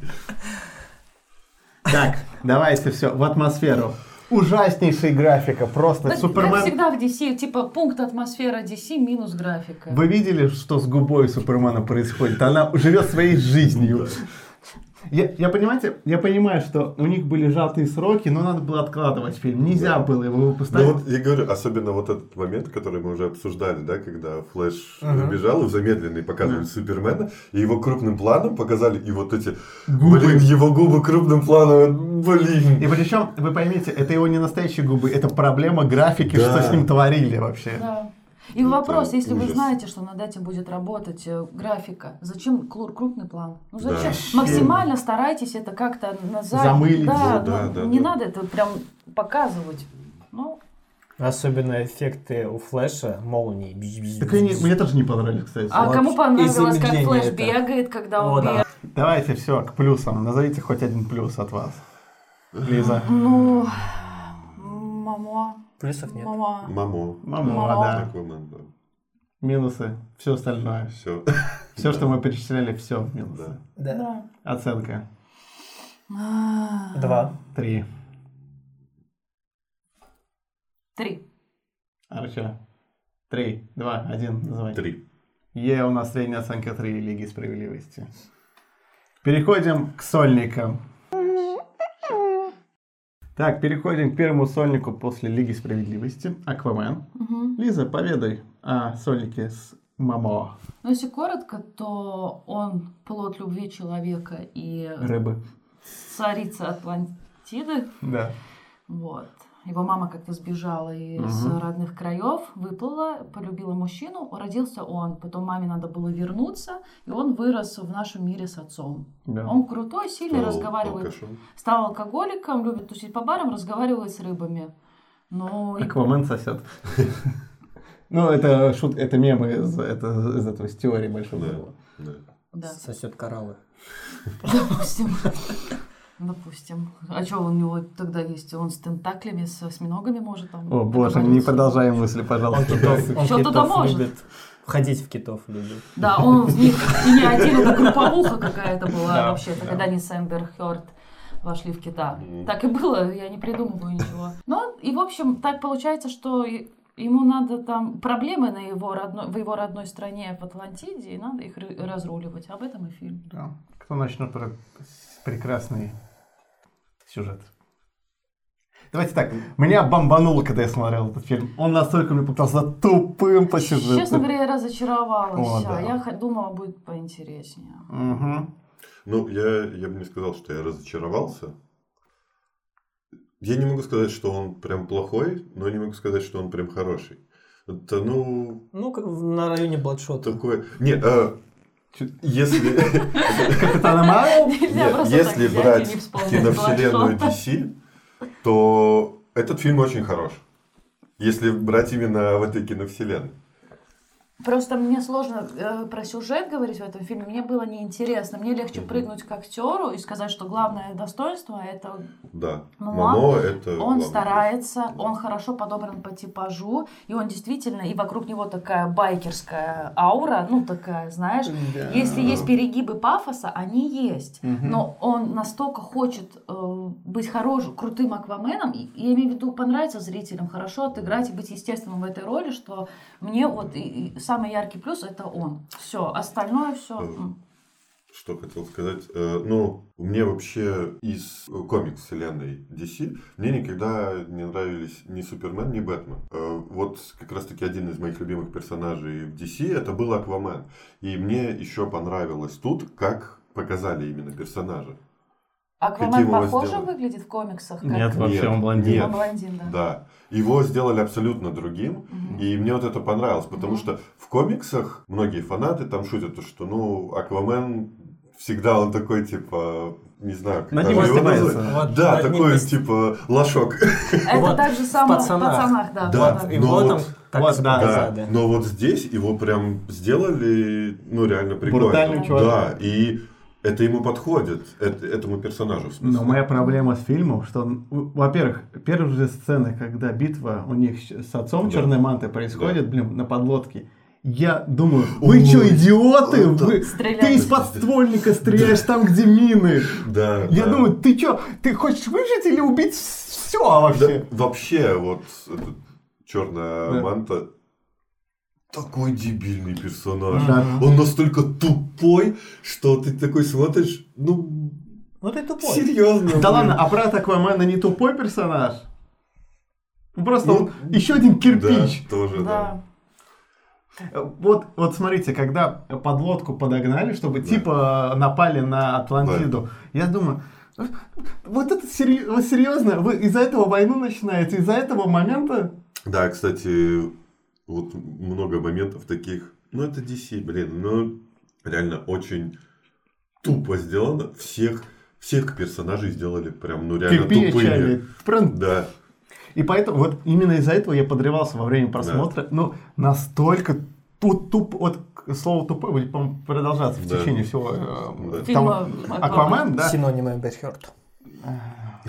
Так, давайте все, в атмосферу. Ужаснейшая графика, просто Да, Как Супермен... всегда в DC, типа пункт атмосфера DC минус графика. Вы видели, что с губой Супермена происходит? Она живет своей жизнью. Я, я, понимаете, я понимаю, что у них были сжатые сроки, но надо было откладывать фильм. Нельзя Да. было его выпускать. Ну вот я говорю, особенно вот этот момент, который мы уже обсуждали, да, когда Флэш Мгм. бежал и в замедленный показывали Супермена, и его крупным планом показали, и вот эти, Губы. блин, его губы крупным планом, блин. И причем, вы поймите, это его не настоящие губы, это проблема графики, Да. что с ним творили вообще. Да. И Это вопрос, если вы ужас. знаете, что над этим будет работать э, графика, зачем клур- крупный план? Ну зачем? Да. Максимально старайтесь это как-то назад. Замылить. Да, Ну, да, ну, да, не да. надо это прям показывать. Ну, Особенно эффекты у Флэша, молнии. Так они, мне тоже не понравились, кстати. а Вот кому понравилось, как Флэш это. бегает, когда О, он да. бегает? Давайте все, к плюсам. Назовите хоть один плюс от вас. Лиза. Ну, мама, Плюсов нет. мама. Мамо. Мама, Мама. да. Аквамен, да. Минусы. Все остальное. Все. Все, что мы перечисляли, все минусы. Да. Да. Оценка. А, Два. Три. Три. Арча. Три, два, один, называй. Три. Е у нас средняя оценка 3 Лиги Справедливости. Переходим к сольникам. Так, переходим к первому сольнику после Лиги Справедливости. Аквамен. Мгм. Лиза, поведай о сольнике с Мамо. Ну, если коротко, то он плод любви человека и Рыбы. царица Атлантиды. Да. Вот. Его мама как-то сбежала из Мгм. родных краев, выплыла, полюбила мужчину, родился он. Потом маме надо было вернуться, и он вырос в нашем мире с отцом. да. Он крутой, сильный, Стал разговаривает. алкашом. Стал алкоголиком, любит тусить по барам, разговаривает с рыбами. И Аквамен сосет. Ну, это шут, это мемы из, это, из этого, из теории большого взрыва. Да. да, Сосет кораллы. допустим. Допустим. А что у него тогда есть? Он с тентаклями, с осьминогами может там О, боже, не продолжаем мысли, пожалуйста. китов, он Что туда китов может? Ходить в китов любит. Да, он в них и не один, это групповуха какая-то была вообще-то, да. когда не с Эмбер Хёрд. вошли в кита. Так и было, я не придумываю ничего. Ну, и, в общем, так получается, что ему надо там проблемы на его родной, в его родной стране, в Атлантиде, и надо их разруливать. Об этом и фильм. Да. Кто начнет про прекрасный сюжет? Давайте так. Меня бомбануло, когда я смотрел этот фильм. Он настолько мне показался тупым по сюжету. Честно говоря, я разочаровалась. О, да. Я думала, будет поинтереснее. Мгм. Ну, я, я бы не сказал, что я разочаровался. Я не могу сказать, что он прям плохой, но не могу сказать, что он прям хороший. Это, ну, Ну, как на районе Бладшота. такое... Не, а, если... Если брать киновселенную. DC, то этот фильм очень хорош. Если брать именно в этой киновселенной. Просто мне сложно э, про сюжет говорить в этом фильме. Мне было неинтересно. Мне легче прыгнуть к актеру и сказать, что главное достоинство это Да. Мамо, Мамо это... он главное. старается, он хорошо подобран по типажу, и он действительно, и вокруг него такая байкерская аура, ну такая, знаешь, Да. если есть перегибы пафоса, они есть. Мгм. Но он настолько хочет э, быть хорошим, крутым Акваменом, и, я имею в виду понравиться зрителям, хорошо отыграть и быть естественным в этой роли, что мне вот и- и самый яркий плюс это он. Все, остальное все. Э, Что хотел сказать? Э, Ну, мне вообще из комикс вселенной DC мне никогда не нравились ни Супермен, ни Бэтмен. Э, Вот как раз таки один из моих любимых персонажей в DC это был Аквамен. И мне еще понравилось тут, как показали именно персонажа. Аквамен похоже сделали? выглядит в комиксах? Как... Нет, вообще Нет, он блондин. нет. Он блондин, да. Да. Его сделали абсолютно другим. Мгм. И мне вот это понравилось, потому Мгм. что в комиксах многие фанаты там шутят, то, что, ну, Аквамен всегда он такой, типа, не знаю, как Над ним его издевается. Вот Да, над ним такой, есть- типа, лошок. Это Вот так же самое в «Пацанах». пацанах, да. Да, да. И Ну вот вот, он так вот, да. Да, показали. но вот здесь его прям сделали, ну, реально прикольно. Брутальным чуваком. Да, и это ему подходит, это- этому персонажу, в смысле. Но моя проблема с фильмом, что, во-первых, первые же сцены, когда битва у них с отцом Да. Черной Манты происходит, блин, на подлодке, я думаю, вы что, идиоты? Вы- ты из подствольника стреляешь там, где мины. Да, Я да. думаю, ты что, ты хочешь выжить или убить все Да, вообще? вообще, вот черная Да. манта такой дебильный персонаж. Да. Он настолько тупой, что ты такой смотришь, ну, Вот и тупой. серьезно. Да ладно, а брат Аквамена не тупой персонаж? Ну, Просто Ну, он еще один кирпич. Да, тоже, да. Да. Вот, вот смотрите, когда подлодку подогнали, чтобы Да. типа напали на Атлантиду, я думаю, вот это серьезно, вы из-за этого войну начинаете, из-за этого момента? Да, кстати, вот много моментов таких. Ну, это DC, блин, ну, реально очень тупо сделано. Всех, всех персонажей сделали прям, ну, реально. Кирпичами. Прям- Да, И поэтому вот именно из-за этого я подрывался во время просмотра. Ну, настолько тут туп, вот к слову тупой будет, по-моему, продолжаться в Да. течение всего. э, Да. Фильма там- Аквамен. Аквамен, да? Синоним Эмбер Хёрд.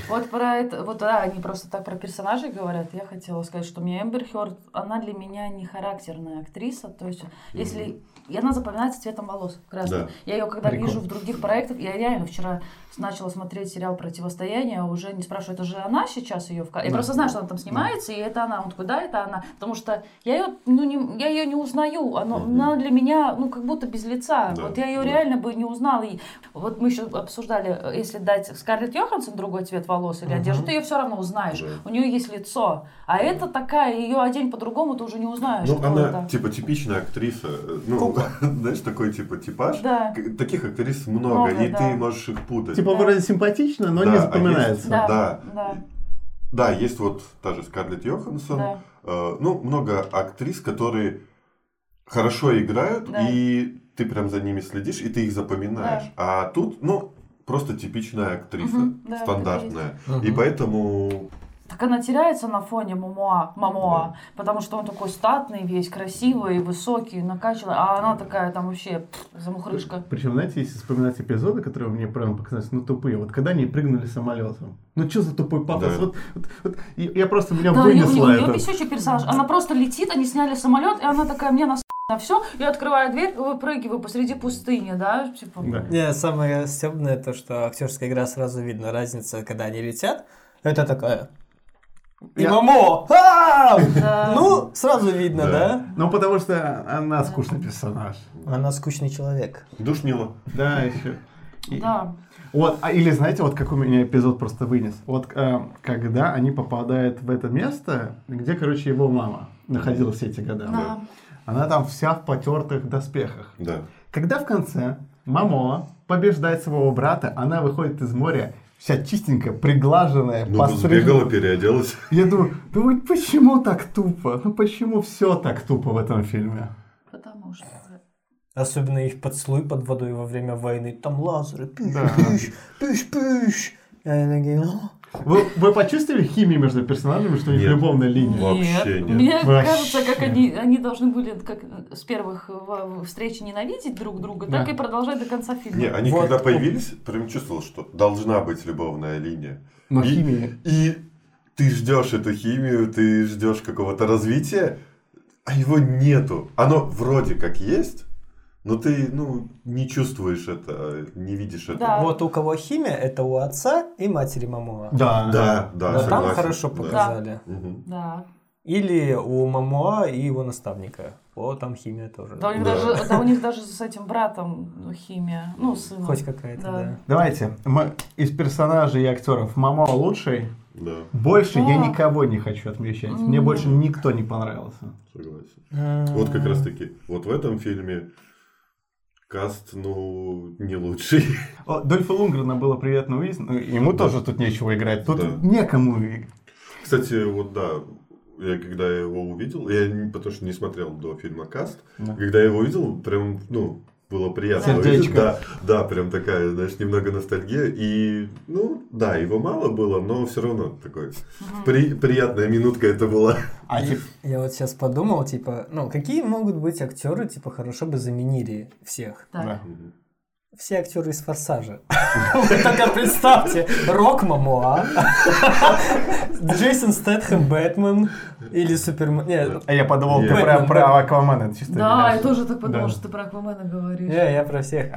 Вот про это, вот да, они просто так про персонажей говорят. Я хотела сказать, что мне Эмбер Хёрд, она для меня не характерная актриса. То есть, если и она запоминается цветом волос красным. Да. Я ее когда Прикол. вижу в других проектах, я реально вчера начала смотреть сериал «Противостояние», а уже не спрашиваю, это же она сейчас ее в Я Да. просто знаю, что она там снимается, и это она. Он такой, да, это она. Потому что я ее, ну, не, я ее не узнаю. Она, Мгм. она для меня, ну, как будто без лица. Да, Вот я ее да. реально бы не узнала. И вот мы еще обсуждали, э, если дать Скарлетт Йоханссон другой цвет волос или одежду, ты ее все равно узнаешь. Да. У нее есть лицо. А это такая, ее одень по-другому, ты уже не узнаешь, Ну, она, это. типа, типичная актриса. Ну, знаешь, такой, типа, типаж. Да. Таких актрис много, Много, и да. ты можешь их путать. Типа Да. вроде симпатично, но Да, не а запоминается. есть- Да, Да. да, Да, есть вот та же Скарлетт Йоханссон. да. Э, ну, много актрис, которые хорошо играют, Да. и ты прям за ними следишь, и ты их запоминаешь. А тут, ну, просто типичная актриса, да, стандартная. Мгм. И поэтому, Так она теряется на фоне Мамоа, Мамоа, потому что он такой статный весь, красивый, высокий, накачанный, а она такая там вообще пф, замухрышка. Причем, знаете, если вспоминать эпизоды, которые мне прям показались, ну, тупые. Вот когда они прыгнули самолетом. Ну, что за тупой пафос? Да. Вот, вот- вот я просто, меня Да, у нее, вынесло у нее это. бесючий персонаж. Она просто летит, они сняли самолет, и она такая, мне нас на все, я открываю дверь, выпрыгиваю посреди пустыни, да, типа. Да. Не, самое стебное то, что актерская игра сразу видно разница, когда они летят. Это такая. И мамо! А! Ну, сразу видно, Да. Ну, потому что она скучный персонаж. Она скучный человек. Душнило. Да, еще. Да. Вот, а, или знаете, вот какой меня эпизод просто вынес. Вот э, когда они попадают в это место, где, короче, его мама находилась все эти года. Да. Она там вся в потертых доспехах. Да. Когда в конце Мамо побеждает своего брата, она выходит из моря вся чистенькая, приглаженная, Ну, постриженная. сбегала, переоделась. Я думаю, ну вот почему так тупо? Ну почему все так тупо в этом фильме? Потому что... Особенно их поцелуй под водой во время войны. Там лазеры. Пыш, Да. пыш, пыш, пыш. И они такие, «Ну». Вы, вы почувствовали химию между персонажами, что у них любовная линия? Вообще нет. Мне Вообще кажется, как они, они должны были как с первых встреч ненавидеть друг друга, так Да. и продолжать до конца фильма. Не, они Вот. когда появились, прям чувствовал, что должна быть любовная линия. Но И- химия. И ты ждешь эту химию, ты ждешь какого-то развития, а его нету. Оно вроде как есть, но ты, ну, не чувствуешь это, не видишь это. Да. Вот у кого химия, это у отца и матери Мамоа. Да, Да, да, Да, там хорошо Да. показали. Да. Или у Мамоа и его наставника. О, там химия тоже. Да у, них Да. даже, да у них даже с этим братом ну, химия. Ну, сыном. Хоть какая-то, Да. да. Давайте, мы из персонажей и актеров Мамо лучший. Да, Больше я Да. никого не хочу отмечать. Мне больше никто не понравился. согласен. Вот как раз таки, вот в этом фильме каст, ну, не лучший. О, Дольфа Лунгрена было приятно увидеть. Ему тоже тут нечего играть. Тут Да. некому. Кстати, вот да, я когда его увидел, я потому что не смотрел до фильма Каст, Да. когда я его увидел, прям, ну, было приятно Сердечко. Да, да, прям такая, знаешь, немного ностальгия. И, ну, да, его мало было, но все равно такой при- приятная минутка это была. А типа, Я вот сейчас подумал, типа, ну, какие могут быть актеры, типа, хорошо бы заменили всех? Так. да. Все актеры из Форсажа. Вы только представьте, Рок Мамоа, Джейсон Стэтхэм Бэтмен или Супермен. Нет, А я подумал, ты про, это чисто Да, я тоже так подумала, Да. что ты про Аквамена говоришь. не, я про всех.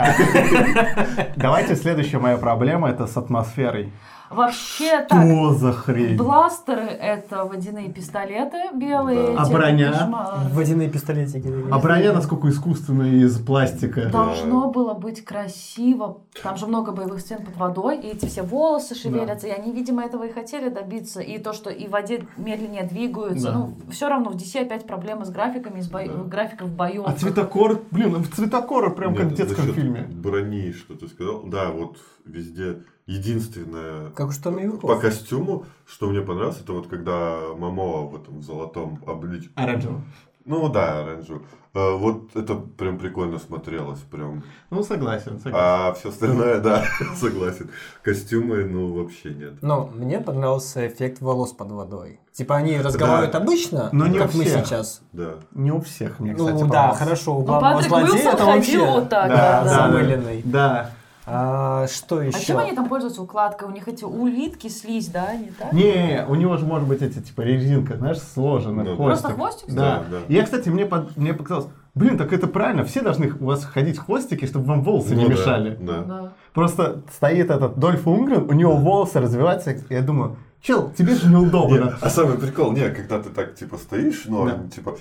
Давайте следующая моя проблема это с атмосферой. Вообще так. Что за хрень? Бластеры это водяные пистолеты белые. Да. А броня? кошмар. Водяные пистолетики. А броня насколько искусственная из пластика. Должно было быть красиво. Там же много боевых сцен под водой, и эти все волосы шевелятся, и они, видимо, этого и хотели добиться. И то, что и в воде медленнее двигаются. Да. Ну, все равно в DC опять проблемы с графиками, с бо... графиков боев. А цветокор, блин, цветокора прям как в Нет, детском фильме. Брони, что ты сказал. Да, вот везде единственное Как что по костюму, что мне понравилось, это вот когда Мамоа в этом золотом обличии. Оранжевый. Ну да, оранжевый. Э, Вот это прям прикольно смотрелось, прям. Ну, согласен, согласен. А все остальное, да, согласен. Костюмы, ну, вообще нет. Ну, мне понравился эффект волос под водой. Типа они разговаривают обычно, Но не как у мы всех. сейчас. Да. Не у всех, мне, Ну кстати, да, понравилось. хорошо, у Ну, главного Патрик злодея это вообще вот так, Да, да, да, да. Да. А что А еще? чем они там пользуются укладкой? У них эти улитки, слизь, да, они так? Не, у него же может быть эти, типа, резинка, знаешь, сложена, Ну, хвостик. Просто хвостик? Да. Да, да. Я, кстати, мне, под- мне показалось, блин, так это правильно, все должны у вас ходить хвостики, чтобы вам волосы не Ну да, мешали. Да. Да. Просто стоит этот Дольф Унгрен, у него волосы развиваются, и я думаю, чел, тебе же неудобно. Не, а самый прикол, не, когда ты так, типа, стоишь, ну, Да. типа,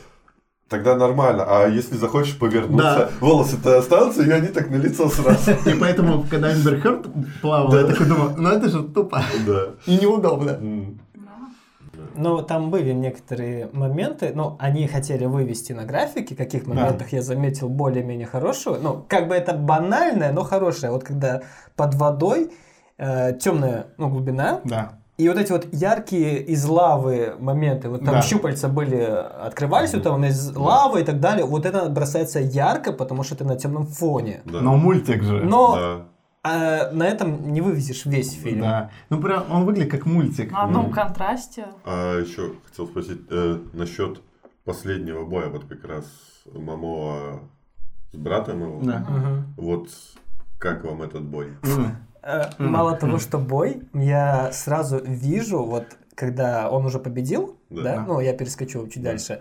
тогда нормально. А если захочешь повернуться, Да. волосы-то останутся, и они так на лицо сразу. И поэтому, когда Эмбер Хёрд плавал, Да. я такой думаю, ну это же тупо Да. и неудобно. М. Ну, там были некоторые моменты, ну, они хотели вывести на графике, каких моментах я заметил более-менее хорошую. Ну, как бы это банальное, но хорошее. Вот когда под водой темная ну, глубина, Да. И вот эти вот яркие из лавы моменты, вот там Да. щупальца были, открывались, вот там из лавы и так далее, вот это бросается ярко, потому что ты на темном фоне. Да. Но мультик же. Но Да. а, на этом не вывезешь весь фильм. Да. Ну прям он выглядит как мультик. На одном Мгм. контрасте. А еще хотел спросить э, насчет последнего боя, вот как раз Мамоа с братом его. Да. Мгм. Вот как вам этот бой? М. Э, Мало того, что бой, я сразу вижу, вот когда он уже победил, Да. ну я перескочу чуть Да. дальше,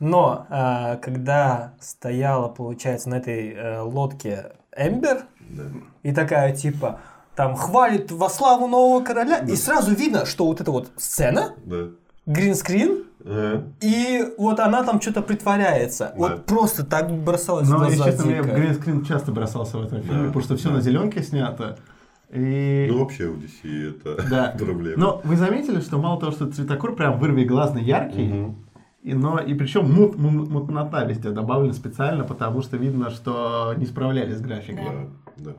но а, когда стояла, получается, на этой э, лодке Эмбер, Да. и такая типа там хвалит во славу нового короля, и сразу видно, что вот эта вот сцена, Да. гринскрин, Э, и вот она там что-то притворяется. Да. Вот просто так бросалось в Но, глаза если честно, мне гринскрин часто бросался в этом фильме, Да, потому что все да. на зеленке снято. И... Ну, вообще у DC это Да. проблема. Но вы заметили, что мало того, что цветокор прям вырви глазный яркий, Мгм. и, но и причем мут, мут- мутнота везде добавлена специально, потому что видно, что не справлялись с графикой. Да, да.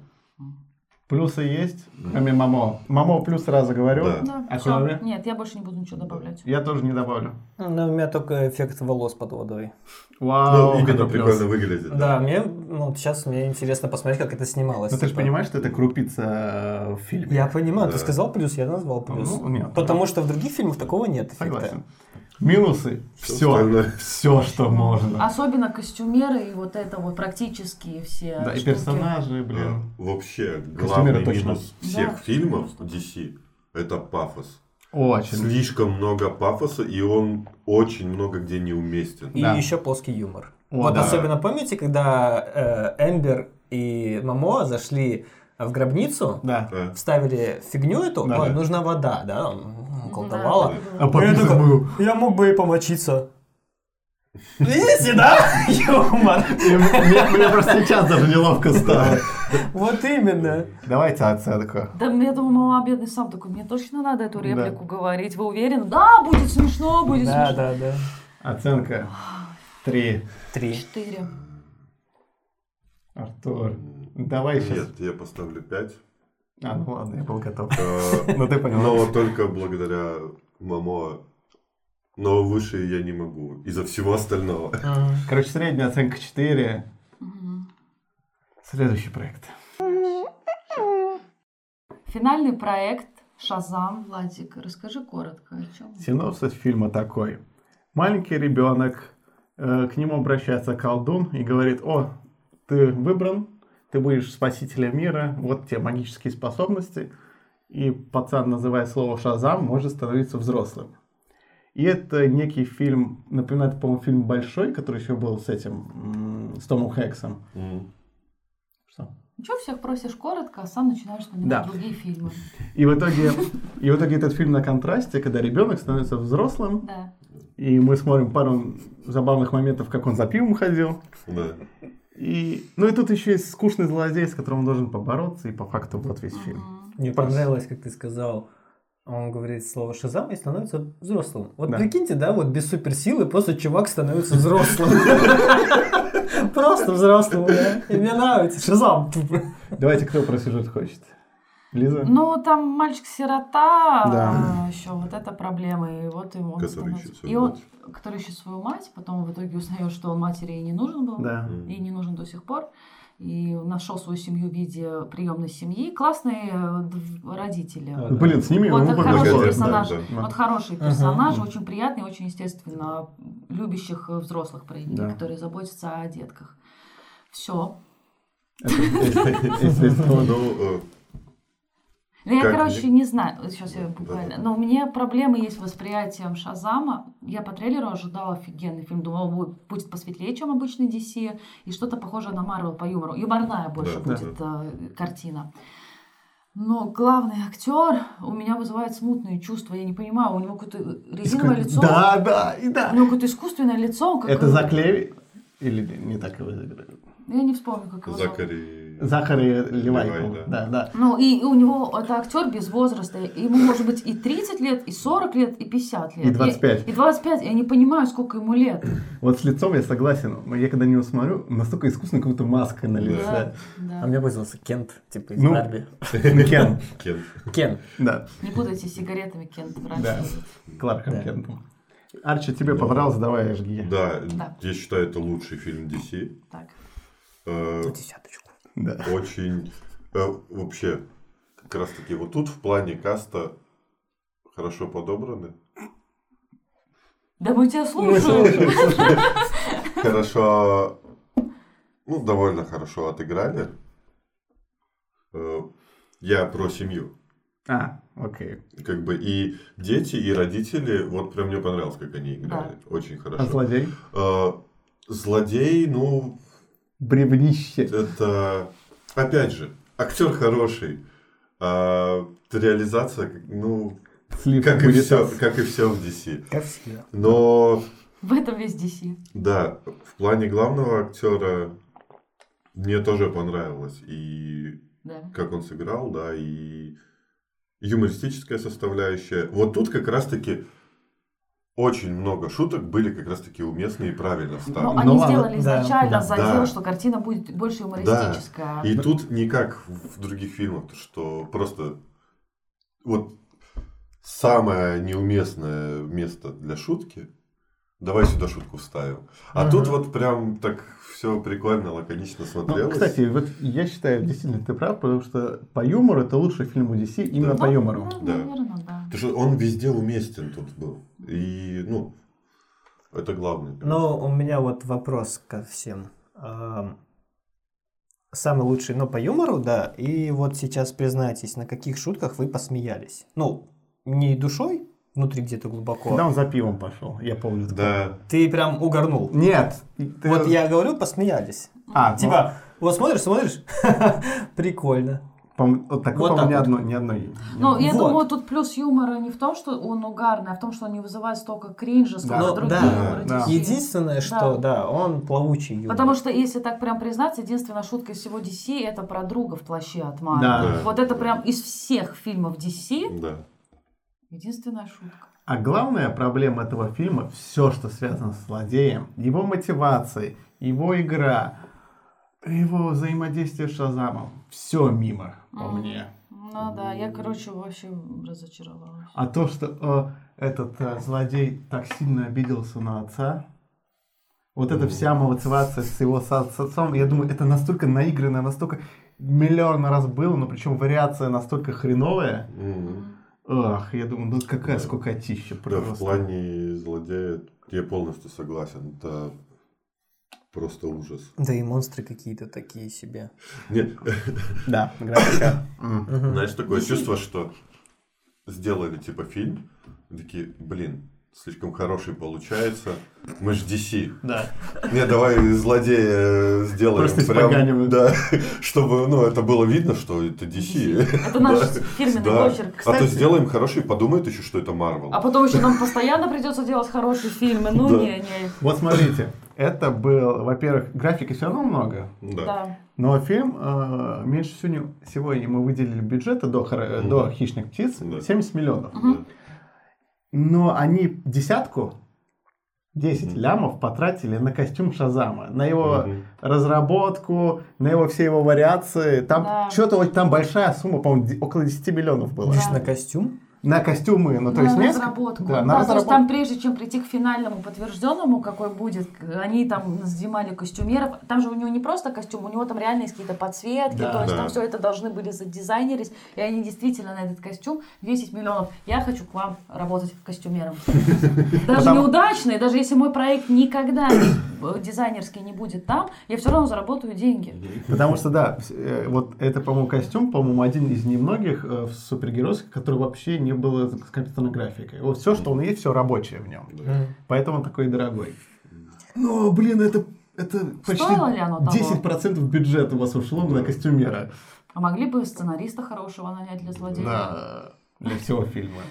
Плюсы есть, кроме Мамо. Мамо плюс сразу говорю. Да. Да, А кроме? Нет, я больше не буду ничего добавлять. Я тоже не добавлю. Ну, у меня только эффект волос под водой. Вау, Ну, какой плюс. прикольно выглядит. Да, мне ну, сейчас мне интересно посмотреть, как это снималось. Ну, ты же типа. понимаешь, что это крупица э, в фильме. Я понимаю, ты Да. сказал плюс, я назвал плюс. Ну, нет. Потому что в других фильмах такого нет эффекта. Согласен. Минусы. Все. остальное. Все, что можно. Особенно костюмеры и вот это вот практические все Да, и штуки. персонажи, А, блин. Вообще, Костюмеры главный точно. минус всех Да, фильмов. DC это пафос. Очень. Слишком много пафоса, и он очень много где неуместен. И Да. еще плоский юмор. О, вот да. особенно помните, когда э, Эмбер и Мамо зашли в гробницу, Да. Да. вставили фигню эту, Да. «Ой, нужна вода, да, колдовала. А Я был. Я мог бы и помочиться. Видите, да? Юмор. Мне просто сейчас даже неловко стало. Вот именно. Давайте оценку. Да, я думаю, мама бедный сам такой, мне точно надо эту реплику говорить. Вы уверены? Да, будет смешно, будет Да, смешно. да, да. Оценка. Три. Три. Четыре. Артур. Давай сейчас. Нет, я поставлю 5. А, ну ладно, я был готов. Э, Ну ты понял. Но только благодаря Мамо. Но выше я не могу. Из-за всего остального. Короче, средняя оценка 4. Мгм. Следующий проект. Финальный проект Шазам, Владик, расскажи коротко о чем. Синопсис фильма такой. Маленький ребенок, э, к нему обращается колдун и говорит, о, ты выбран, ты будешь спасителем мира, вот тебе магические способности. И пацан, называя слово Шазам, может становиться взрослым. И это некий фильм, напоминает, по-моему, фильм «Большой», который еще был с этим, с Томом Хэнксом. М. Что? Ничего, всех просишь коротко, а сам начинаешь вспоминать Да. другие фильмы. И в итоге, и в итоге этот фильм на контрасте, когда ребенок становится взрослым, Да. и мы смотрим пару забавных моментов, как он за пивом ходил. Да. И, ну и тут еще есть скучный злодей, с которым он должен побороться, и по факту вот весь фильм. Мне понравилось, как ты сказал, он говорит слово шазам и становится взрослым. Вот Да. прикиньте, да, вот без суперсилы просто чувак становится взрослым. Просто взрослым, да. И мне нравится шазам. Давайте, кто про сюжет хочет? Лиза? Ну, там мальчик-сирота, Да. еще вот эта проблема, и вот ему он Который становится- свою и он, который ищет свою мать, потом в итоге узнает, что он матери и не нужен был, Да. и не нужен до сих пор, и нашел свою семью в виде приемной семьи. Классные э, родители. Да. Ну, Блин, сними Вот его это бы хороший персонаж. да, да. Вот хороший Ага. персонаж, очень приятный, очень естественно, любящих э, взрослых проявлений, Да. которые заботятся о детках. Все. То- Ну, я, Как короче, не знаю, сейчас я буквально, но у меня проблемы есть с восприятием Шазама. Я по трейлеру ожидала офигенный фильм, думала, будет- будет посветлее, чем обычный DC, и что-то похожее на Марвел по юмору. Юморная больше Да, будет э, картина. Но главный актер у меня вызывает смутные чувства. Я не понимаю, у него какое-то резиновое лицо. Да, да, и У да. него какое-то искусственное лицо. как- Это Заклеви? Или не так его зовут? Я не вспомню, как его зовут. Закари... Захари Левай, Левай, по-моему. да, да. Ну, и у него это актер без возраста. Ему может быть и 30 лет, и 40 лет, и 50 лет. И 25. И, и 25. Я не понимаю, сколько ему лет. Вот с лицом я согласен, я когда на него смотрю, настолько искусно, как будто маска на Да, лице. да. А мне вызвался Кент, типа из Ну. Барби. Кен, Кен. Кен. да, Не путайте с сигаретами Кент. Да. Кларком Да. Кентом. Арчи, тебе понравилось, давай жги. Да, Да. я считаю, это лучший фильм DC. Так. Э, На десяточку. Да. Очень... э, Вообще, как раз таки вот тут в плане каста хорошо подобраны. Да мы тебя слушаем. Хорошо... Ну, довольно хорошо отыграли. Э, Я про семью. А, Окей. Как бы и дети, и родители, вот прям мне понравилось, как они играли. Очень А хорошо. злодей? Э, Злодей, ну, Бревнище. это, опять же, актер хороший, а реализация, ну, Сливка как и все, как и все в DC. Как. Но В этом весь DC. Да, в плане главного актера мне тоже понравилось. И Да. как он сыграл, да, и юмористическая составляющая. Вот тут как раз-таки очень много шуток были как раз-таки уместны и правильно Но вставлены. они Ну ладно. сделали Да, изначально да. задел, Да. что картина будет больше юмористическая. И тут не как в других фильмах, что просто вот самое неуместное место для шутки, давай сюда шутку вставим. А Мгм. тут вот прям так все прикольно, лаконично Ну, смотрелось. кстати, вот я считаю, действительно, ты прав, потому что по юмору это лучший фильм у DC именно Да. по юмору. Ну, Да. наверное, да. Потому что он везде уместен тут был. И, ну, это главное. Но у меня вот вопрос ко всем. Ам, Самый лучший, но по юмору, да. И вот сейчас признайтесь, на каких шутках вы посмеялись? Ну, не душой, внутри где-то глубоко. Когда он за пивом пошел, я помню. Да. Ты прям угорнул. Нет. ты- Вот я говорю, посмеялись. А, ну, Типа, вот смотришь, смотришь, прикольно. пом- вот такого Вот так ни вот. одной, ни одной. Ну, я Вот. думаю, тут плюс юмора не в том, что он угарный, а в том, что он не вызывает столько кринжа, сколько Да. Ну, другие да, да. Единственное, что, да, он плавучий юмор. Потому что, если так прям признаться, единственная шутка из всего DC это про друга в плаще от Марвел. Да. Вот это прям из всех фильмов DC Да. Единственная шутка. А главная проблема этого фильма, все, что связано с злодеем, его мотивацией, его игра, его взаимодействие с Шазамом, все мимо по Мгм. мне. Ну да, я, короче, вообще разочаровалась. А то, что э, этот э, злодей так сильно обиделся на отца, вот эта вся мотивация с его со- с отцом, я думаю, это настолько наигранно, настолько миллион раз было, но причем вариация настолько хреновая. Мгм. Ах, я думаю, ну какая Да. скукотища Да, в просто. плане злодея я полностью согласен. Это просто ужас. Да и монстры какие-то такие себе. Нет, Да, графика. Знаешь, такое чувство, что сделали типа фильм, такие, блин, слишком хороший получается. Мы ж DC. Да. Не, давай злодея сделаем Просто прям, да, чтобы, ну, это было видно, что это DC. Это наш Да. фирменный Да. почерк. А то Кстати, сделаем хороший, подумают еще, что это Марвел. а потом еще нам постоянно придется делать хорошие фильмы. Ну, Да. не, не. Вот смотрите, это был, во-первых, графики все равно много, Да. Да. но фильм э, меньше всего, всего ему выделили бюджета до, до «Хищных птиц» Да. 70 миллионов. Мгм. Но они десятку, 10 Мгм. лямов потратили на костюм Шазама, на его Мгм. разработку, на его все его вариации. Там Да. что-то там большая сумма, по-моему, около 10 миллионов было. Да. Лишь на костюм? На костюмы, ну то на есть несколько- разработку. Да, Да, на то есть разработку. там прежде чем прийти к финальному подтвержденному, какой будет, они там снимали костюмеров. Там же у него не просто костюм, у него там реально есть какие-то подсветки, Да. то есть Да. там все это должны были задизайнерить, и они действительно на этот костюм 10 миллионов. Я хочу к вам работать костюмером. Даже неудачный, даже если мой проект никогда не- дизайнерский не будет там, я все равно заработаю деньги. Потому что, да, э, вот это, по-моему, костюм, по-моему, один из немногих э, в супергеройских, который вообще не было с компьютерной графикой. Вот все, что он есть, все рабочее в нем. Поэтому он такой дорогой. Но, блин, это, это почти Стоило ли оно того? 10% бюджета у вас ушло на костюмера. А могли бы сценариста хорошего нанять для злодея? Да, для всего фильма.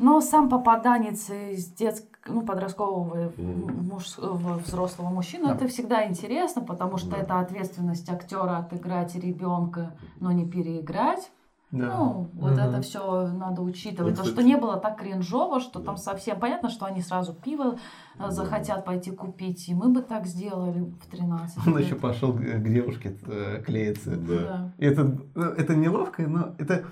Но сам попаданец из детского, ну, подросткового муж- взрослого мужчину, Да. это всегда интересно, потому что Да. это ответственность актера отыграть ребенка, но не переиграть. Да. Ну, вот Мгм. это все надо учитывать. Ну, То, что не было так кринжово, что там Да. совсем понятно, что они сразу пиво э, Да. захотят пойти купить, и мы бы так сделали в 13 Он лет. еще пошел к девушке э, клеиться. Да. Да. И это, ну, это неловко, но это...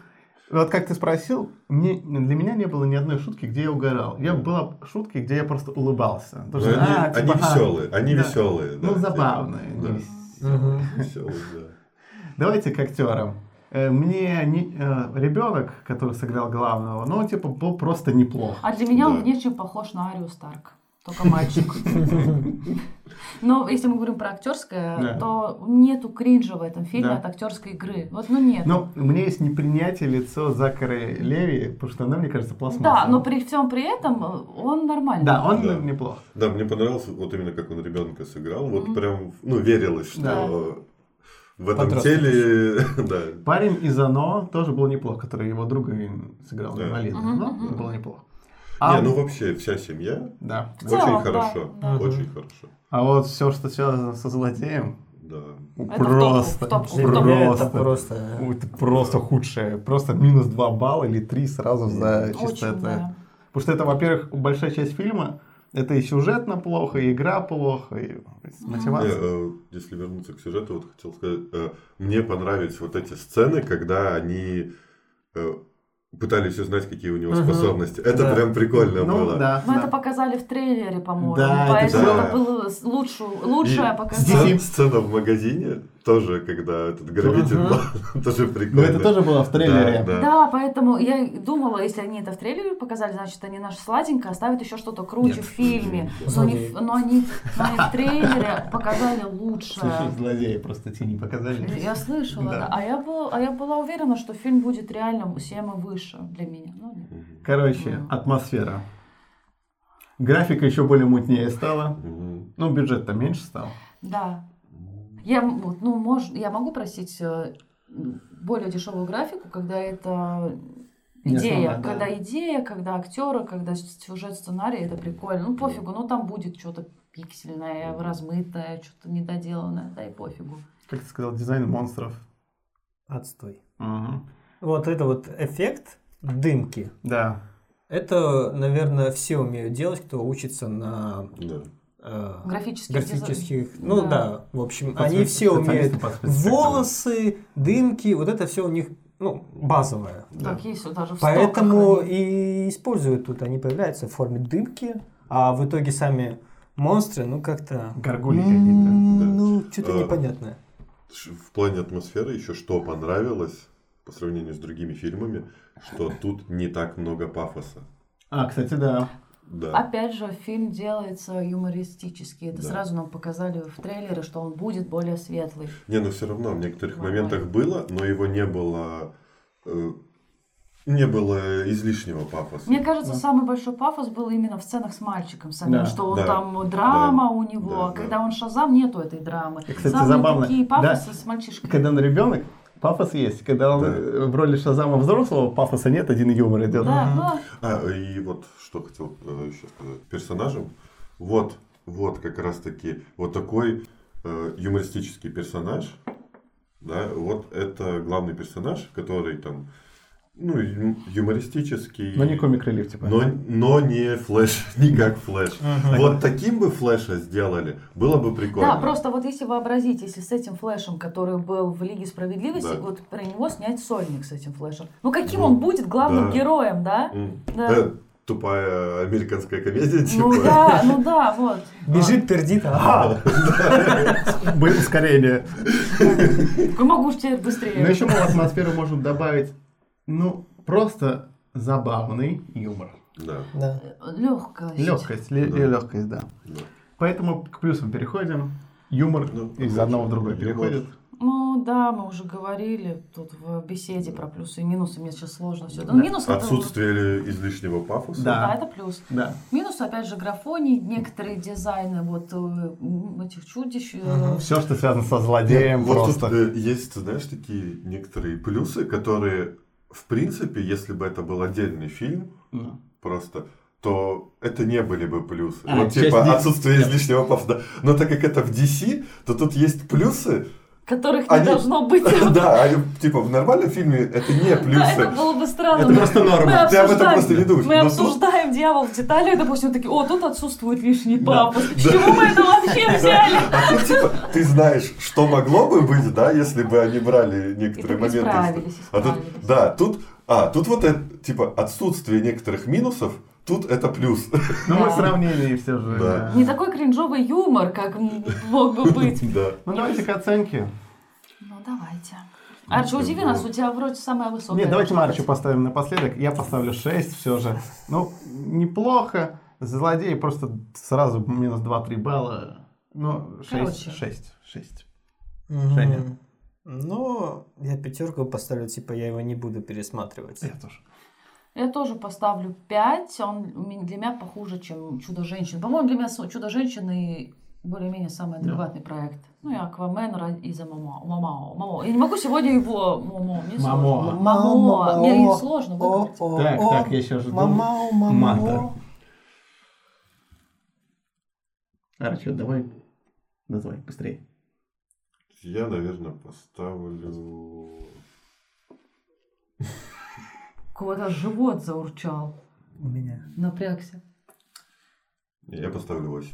Вот как ты спросил, мне, для меня не было ни одной шутки, где я угорал. Я была шутки, где я просто улыбался. Потому что, они, а, они типа, а, веселые, они да. веселые. Ну, забавные. Да. не веселые. Мгм. Веселые, да. Давайте к актерам. Э, Мне не- э, ребенок, который сыграл главного, ну, типа, был просто неплох. А для меня он Да. внешне похож на Арию Старк. Только мальчик. Но если мы говорим про актерское, Да. то нету кринжа в этом фильме Да. от актерской игры. Вот, ну нет. Ну, у меня есть непринятие лицо Закары Леви, потому что она, мне кажется, пластмассовая. да, но при всем при этом э, он нормальный. Да, он Да. неплох. Да, мне понравилось вот именно как он ребенка сыграл. Вот прям, ну, верилось, что. В этом теле, да. Парень из «Оно» тоже был неплох, который его друга сыграл Да. инвалида. Мгм, Но мгм. было неплохо. А, Не, ну вообще вся семья да. В целом, очень да, хорошо. да. Очень хорошо. А вот все, что связано со злодеем, Да. Это просто, топку, в Для в меня просто, это просто... Это просто худшее. Просто минус 2 балла или 3 сразу за чисто Очень, это. да. Потому что это, во-первых, большая часть фильма, это и сюжетно плохо, и игра плохо, и мотивация. э, если вернуться к сюжету, вот хотел сказать, э, мне понравились вот эти сцены, когда они э, пытались узнать, какие у него Мгм. способности. Это Да. прям прикольно ну, было. да. Мы да. это показали в трейлере, по-моему. Да, это поэтому да. это было лучше, И лучшее. DC. сцена, сцена в магазине тоже, когда этот грабитель был, тоже Но прикольно. это тоже было в трейлере. Да, да. Да, поэтому я думала, если они это в трейлере показали, значит, они наш сладенько оставят еще что-то круче Нет. в фильме. Но они, но, они, но они в трейлере показали лучше. Слушай, злодеи просто тебе не показали. Я слышала, Да. да. А, я была, а я была уверена, что фильм будет реально 7 и выше для меня. Ну. Короче, Мгм. атмосфера. Графика еще более мутнее стала. Ну, бюджет-то меньше стал. Да. Я, ну, мож, я могу просить э, более дешевую графику, когда это Не идея. основная, да. Когда идея, когда актеры, когда сюжет, сценарий, это прикольно. Ну, пофигу, ну там будет что-то пиксельное, размытое, что-то недоделанное, да и пофигу. Как ты сказал, дизайн монстров. Отстой. Мгм. Вот это вот эффект дымки. Да. Это, наверное, все умеют делать, кто учится на Да. Э, Графический графических. Ну Да. да, в общем, По они все умеют волосы, дымки, вот это все у них, ну, базовое. Да. Так есть даже в Поэтому они. и используют тут, они появляются в форме дымки, а в итоге сами монстры, ну как-то... Горгули какие-то. Ну, что-то А. непонятное. В плане атмосферы еще что понравилось по сравнению с другими фильмами, что тут не так много пафоса. А, кстати, да. Да. Опять же, фильм делается юмористически. Это Да. сразу нам показали в трейлере, что он будет более светлый. Не, но все равно в некоторых Нормально. моментах было, но его не было, э, не было излишнего пафоса. Мне кажется, Да. самый большой пафос был именно в сценах с мальчиком самим, Да. что он Да. там драма Да. у него, Да, а да. когда он Шазам, нету этой драмы. И, кстати, Самые забавно. такие Да. пафосы с мальчишкой. Когда он ребенок, пафос есть. Когда он Да. э, в роли Шазама взрослого, пафоса нет, один юмор идет. Да, да. А, и вот что хотел э, еще сказать. Персонажем. Вот, вот как раз таки вот такой э, юмористический персонаж. Да, вот это главный персонаж, который там, ну, юмористический. Но не comic relief, типа. Но, но не Flash, не как Flash. Вот таким бы флэша сделали, было бы прикольно. Да, просто вот если вообразить, если с этим флешем, который был в Лиге Справедливости, Да. вот про него снять сольник с этим флешем. Ну каким Ну, он будет главным да. героем, да? Да. Э, тупая американская комедия, типа. Ну да, ну да, вот. Бежит, пердит, ага. Будет ускорение. Я могу Но быстрее. еще мы в атмосферу можем добавить, ну, просто забавный юмор. Да, Да. Легкость. Легкость, ле- Да. легкость, да. да. Поэтому к плюсам переходим. Юмор Ну, из одного в другой юмор. переходит. Ну да, мы уже говорили тут в беседе про плюсы и минусы. Мне сейчас сложно все. Ну, минус это- Отсутствие излишнего пафоса. Да. Да, это плюс. Да. Минус, опять же, графоний, некоторые дизайны вот э, этих чудищ. э, Мгм. Все, что связано со злодеем, Вот просто. тут э, есть, знаешь, такие некоторые плюсы, которые, в принципе, если бы это был отдельный фильм, Ну. просто, то это не были бы плюсы. А, вот типа отсутствие излишнего пафоса. Но так как это в DC, то тут есть плюсы. Которых не Они- должно быть. Да, они, типа в нормальном фильме это не Да, это плюсы. было бы странно. Это просто норма. мы Ты об этом обсуждаем- просто не думаешь. Мы Но тут- обсуждаем дьявол в деталях, допустим, такие, о, тут отсутствует лишний Да. пафос. С чего мы это вообще взяли? А тут, типа, ты знаешь, что могло бы быть, да, если бы они брали некоторые моменты. исправились, А тут, да, тут, а, тут вот это, типа, отсутствие некоторых минусов, тут это плюс. Ну, мы сравнили все же. Да. Не такой кринжовый юмор, как мог бы быть. Да. Ну, давайте к оценке. Ну, давайте. Арчи, удиви нас, у тебя вроде самая высокая. Нет, давайте мы Арчи поставим напоследок. Я поставлю 6 все же. Ну, неплохо. Злодей просто сразу минус 2-3 балла. Ну, шесть, Короче. шесть, шесть. Мгм. Женя. Ну, я пятерку поставлю, типа я его не буду пересматривать. Я тоже. Я тоже поставлю 5. Он для меня похуже, чем «Чудо-женщина». По-моему, для меня «Чудо-женщины» более-менее самый адекватный проект. Ну и «Аквамен» ра- из-за Мамо. Мамо. Мамо. Я не могу сегодня его... Мамо. Мне Мамо. сложно. Мамо. Мне сложно выбрать. Так, так, я еще жду. Мама, Мата. Арчо, давай. Называй, быстрее. Я, наверное, поставлю... Кого-то живот заурчал. У меня. Напрягся. Я поставлю 8.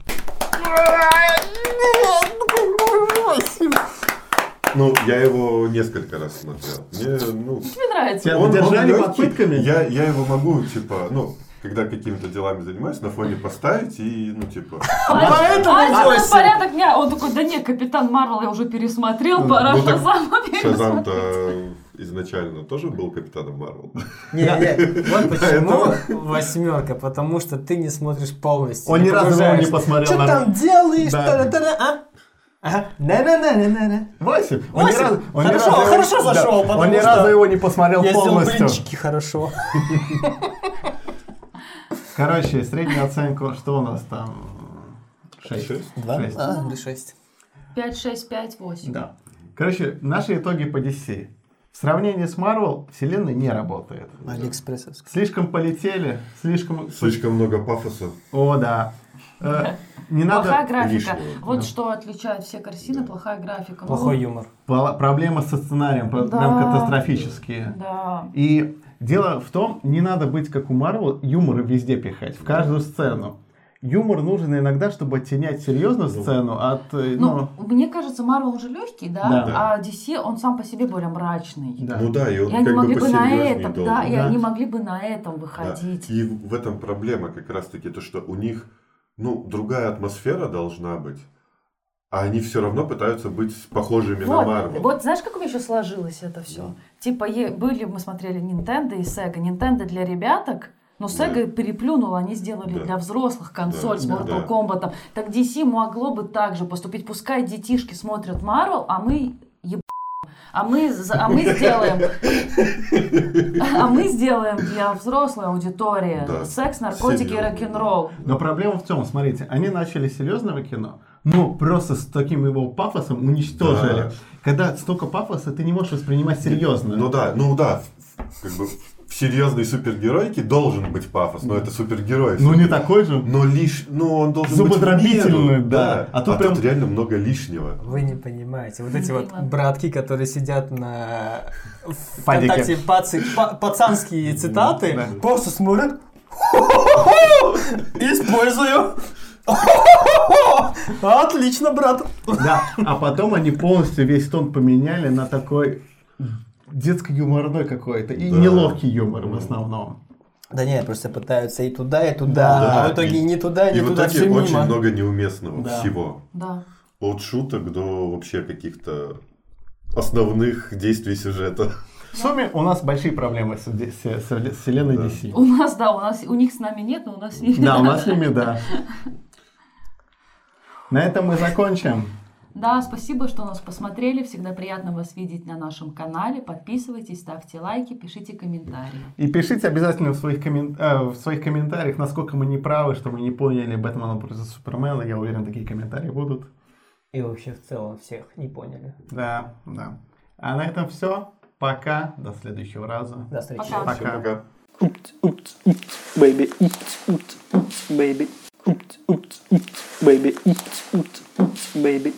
Ну, я его несколько раз смотрел. Мне, ну, Тебе нравится? Тебя он- держали он под пытками? Я, я его могу, типа, ну, когда какими-то делами занимаюсь, на фоне поставить и, ну, типа... Поэтому А, восемь. порядок дня. Он такой, да нет, Капитан Марвел я уже пересмотрел, Ну, пора ну так Шазама пересмотреть. Шазам-то изначально тоже был Капитаном Марвел. Не, не, вот почему восьмерка, потому что ты не смотришь полностью. Он ни разу его не посмотрел. Что там делаешь? Да. Та-да-та-да, а? Ага. На-на-на-на-на-на. Восемь. Он Восемь? он Хорошо, разу его- хорошо да, зашел, Он потому ни что разу его не посмотрел Я сделал полностью. блинчики хорошо. Короче, среднюю оценку, что у нас там? Шесть. Два? Шесть. А, или шесть. 5, 6, 5, 8. Да. Короче, наши итоги по DC. В сравнении с Marvel вселенная не работает. Алиэкспрессовский. Слишком полетели, слишком... Слишком много пафоса. О, да. Э, Не Плохая надо... графика. лишнего, Вот да. что отличает все картины, плохая графика. Ну, Плохой юмор. Пла- Проблемы со сценарием, прям Да. катастрофические. Да. И дело в том, не надо быть как у Марвел, юморы везде пихать, в каждую сцену. Юмор нужен иногда, чтобы оттенять серьезную сцену от... э, Ну, Ну, мне кажется, Марвел уже легкий, да? Да. А DC, он сам по себе более мрачный. да. Ну да, и он И они как могли бы бы на этом, должен. да, и Да. они могли бы на этом Да. выходить. И в этом проблема как раз-таки то, что у них, ну, другая атмосфера должна быть, а они все равно пытаются быть похожими на Вот, Марвел. вот знаешь, как у меня еще сложилось это все? Типа е- были, мы смотрели Nintendo и Sega. Nintendo для ребяток, но Sega переплюнула, они сделали Да. для взрослых консоль Да, с да, Mortal да. Kombat. Так DC могло бы так же поступить. Пускай детишки смотрят Marvel, а мы еб... А мы, а мы сделаем, а мы сделаем для взрослой аудитории Да. секс, наркотики и Серьезно. рок-н-ролл. Но проблема в том, смотрите, они начали с серьезного кино, но просто с таким его пафосом уничтожили. Да. Когда столько пафоса, ты не можешь воспринимать серьезно. Ну да, ну да, как бы серьезной супергеройке должен быть пафос, но это супергерой. Ну не такой же. Но лишь, ну он должен Зубодробительный, быть меру, да. А А тут, тут прям- реально много лишнего. Вы не понимаете. Вот эти вот братки, которые сидят на. ВКонтакте, пацы- па- пацанские цитаты, Да. просто смотрят. Использую. Отлично, брат. Да, а потом они полностью весь тон поменяли на такой детско-юморной какой-то и Да. неловкий юмор в основном. Да нет, просто пытаются и туда, и туда, Да, а в итоге и- ни туда, ни И в туда, итоге все очень мимо. много неуместного Да. всего. Да. От шуток до вообще каких-то основных действий сюжета. В сумме у нас большие проблемы с, де- с- с вселенной Да. DC. У нас, да, у нас, у них с нами нет, но у нас с ними. Да, у нас с ними, да. На этом мы закончим. Да, спасибо, что нас посмотрели. Всегда приятно вас видеть на нашем канале. Подписывайтесь, ставьте лайки, пишите комментарии. И пишите обязательно в своих, коммен- э, в своих комментариях, насколько мы не правы, что мы не поняли Бэтмена против Супермена. Я уверен, такие комментарии будут. И вообще в целом всех не поняли. Да, да. А на этом все. Пока. До следующего раза. До встречи. Пока. Пока. Пока. Oops, baby. Oops, oops, oops, baby.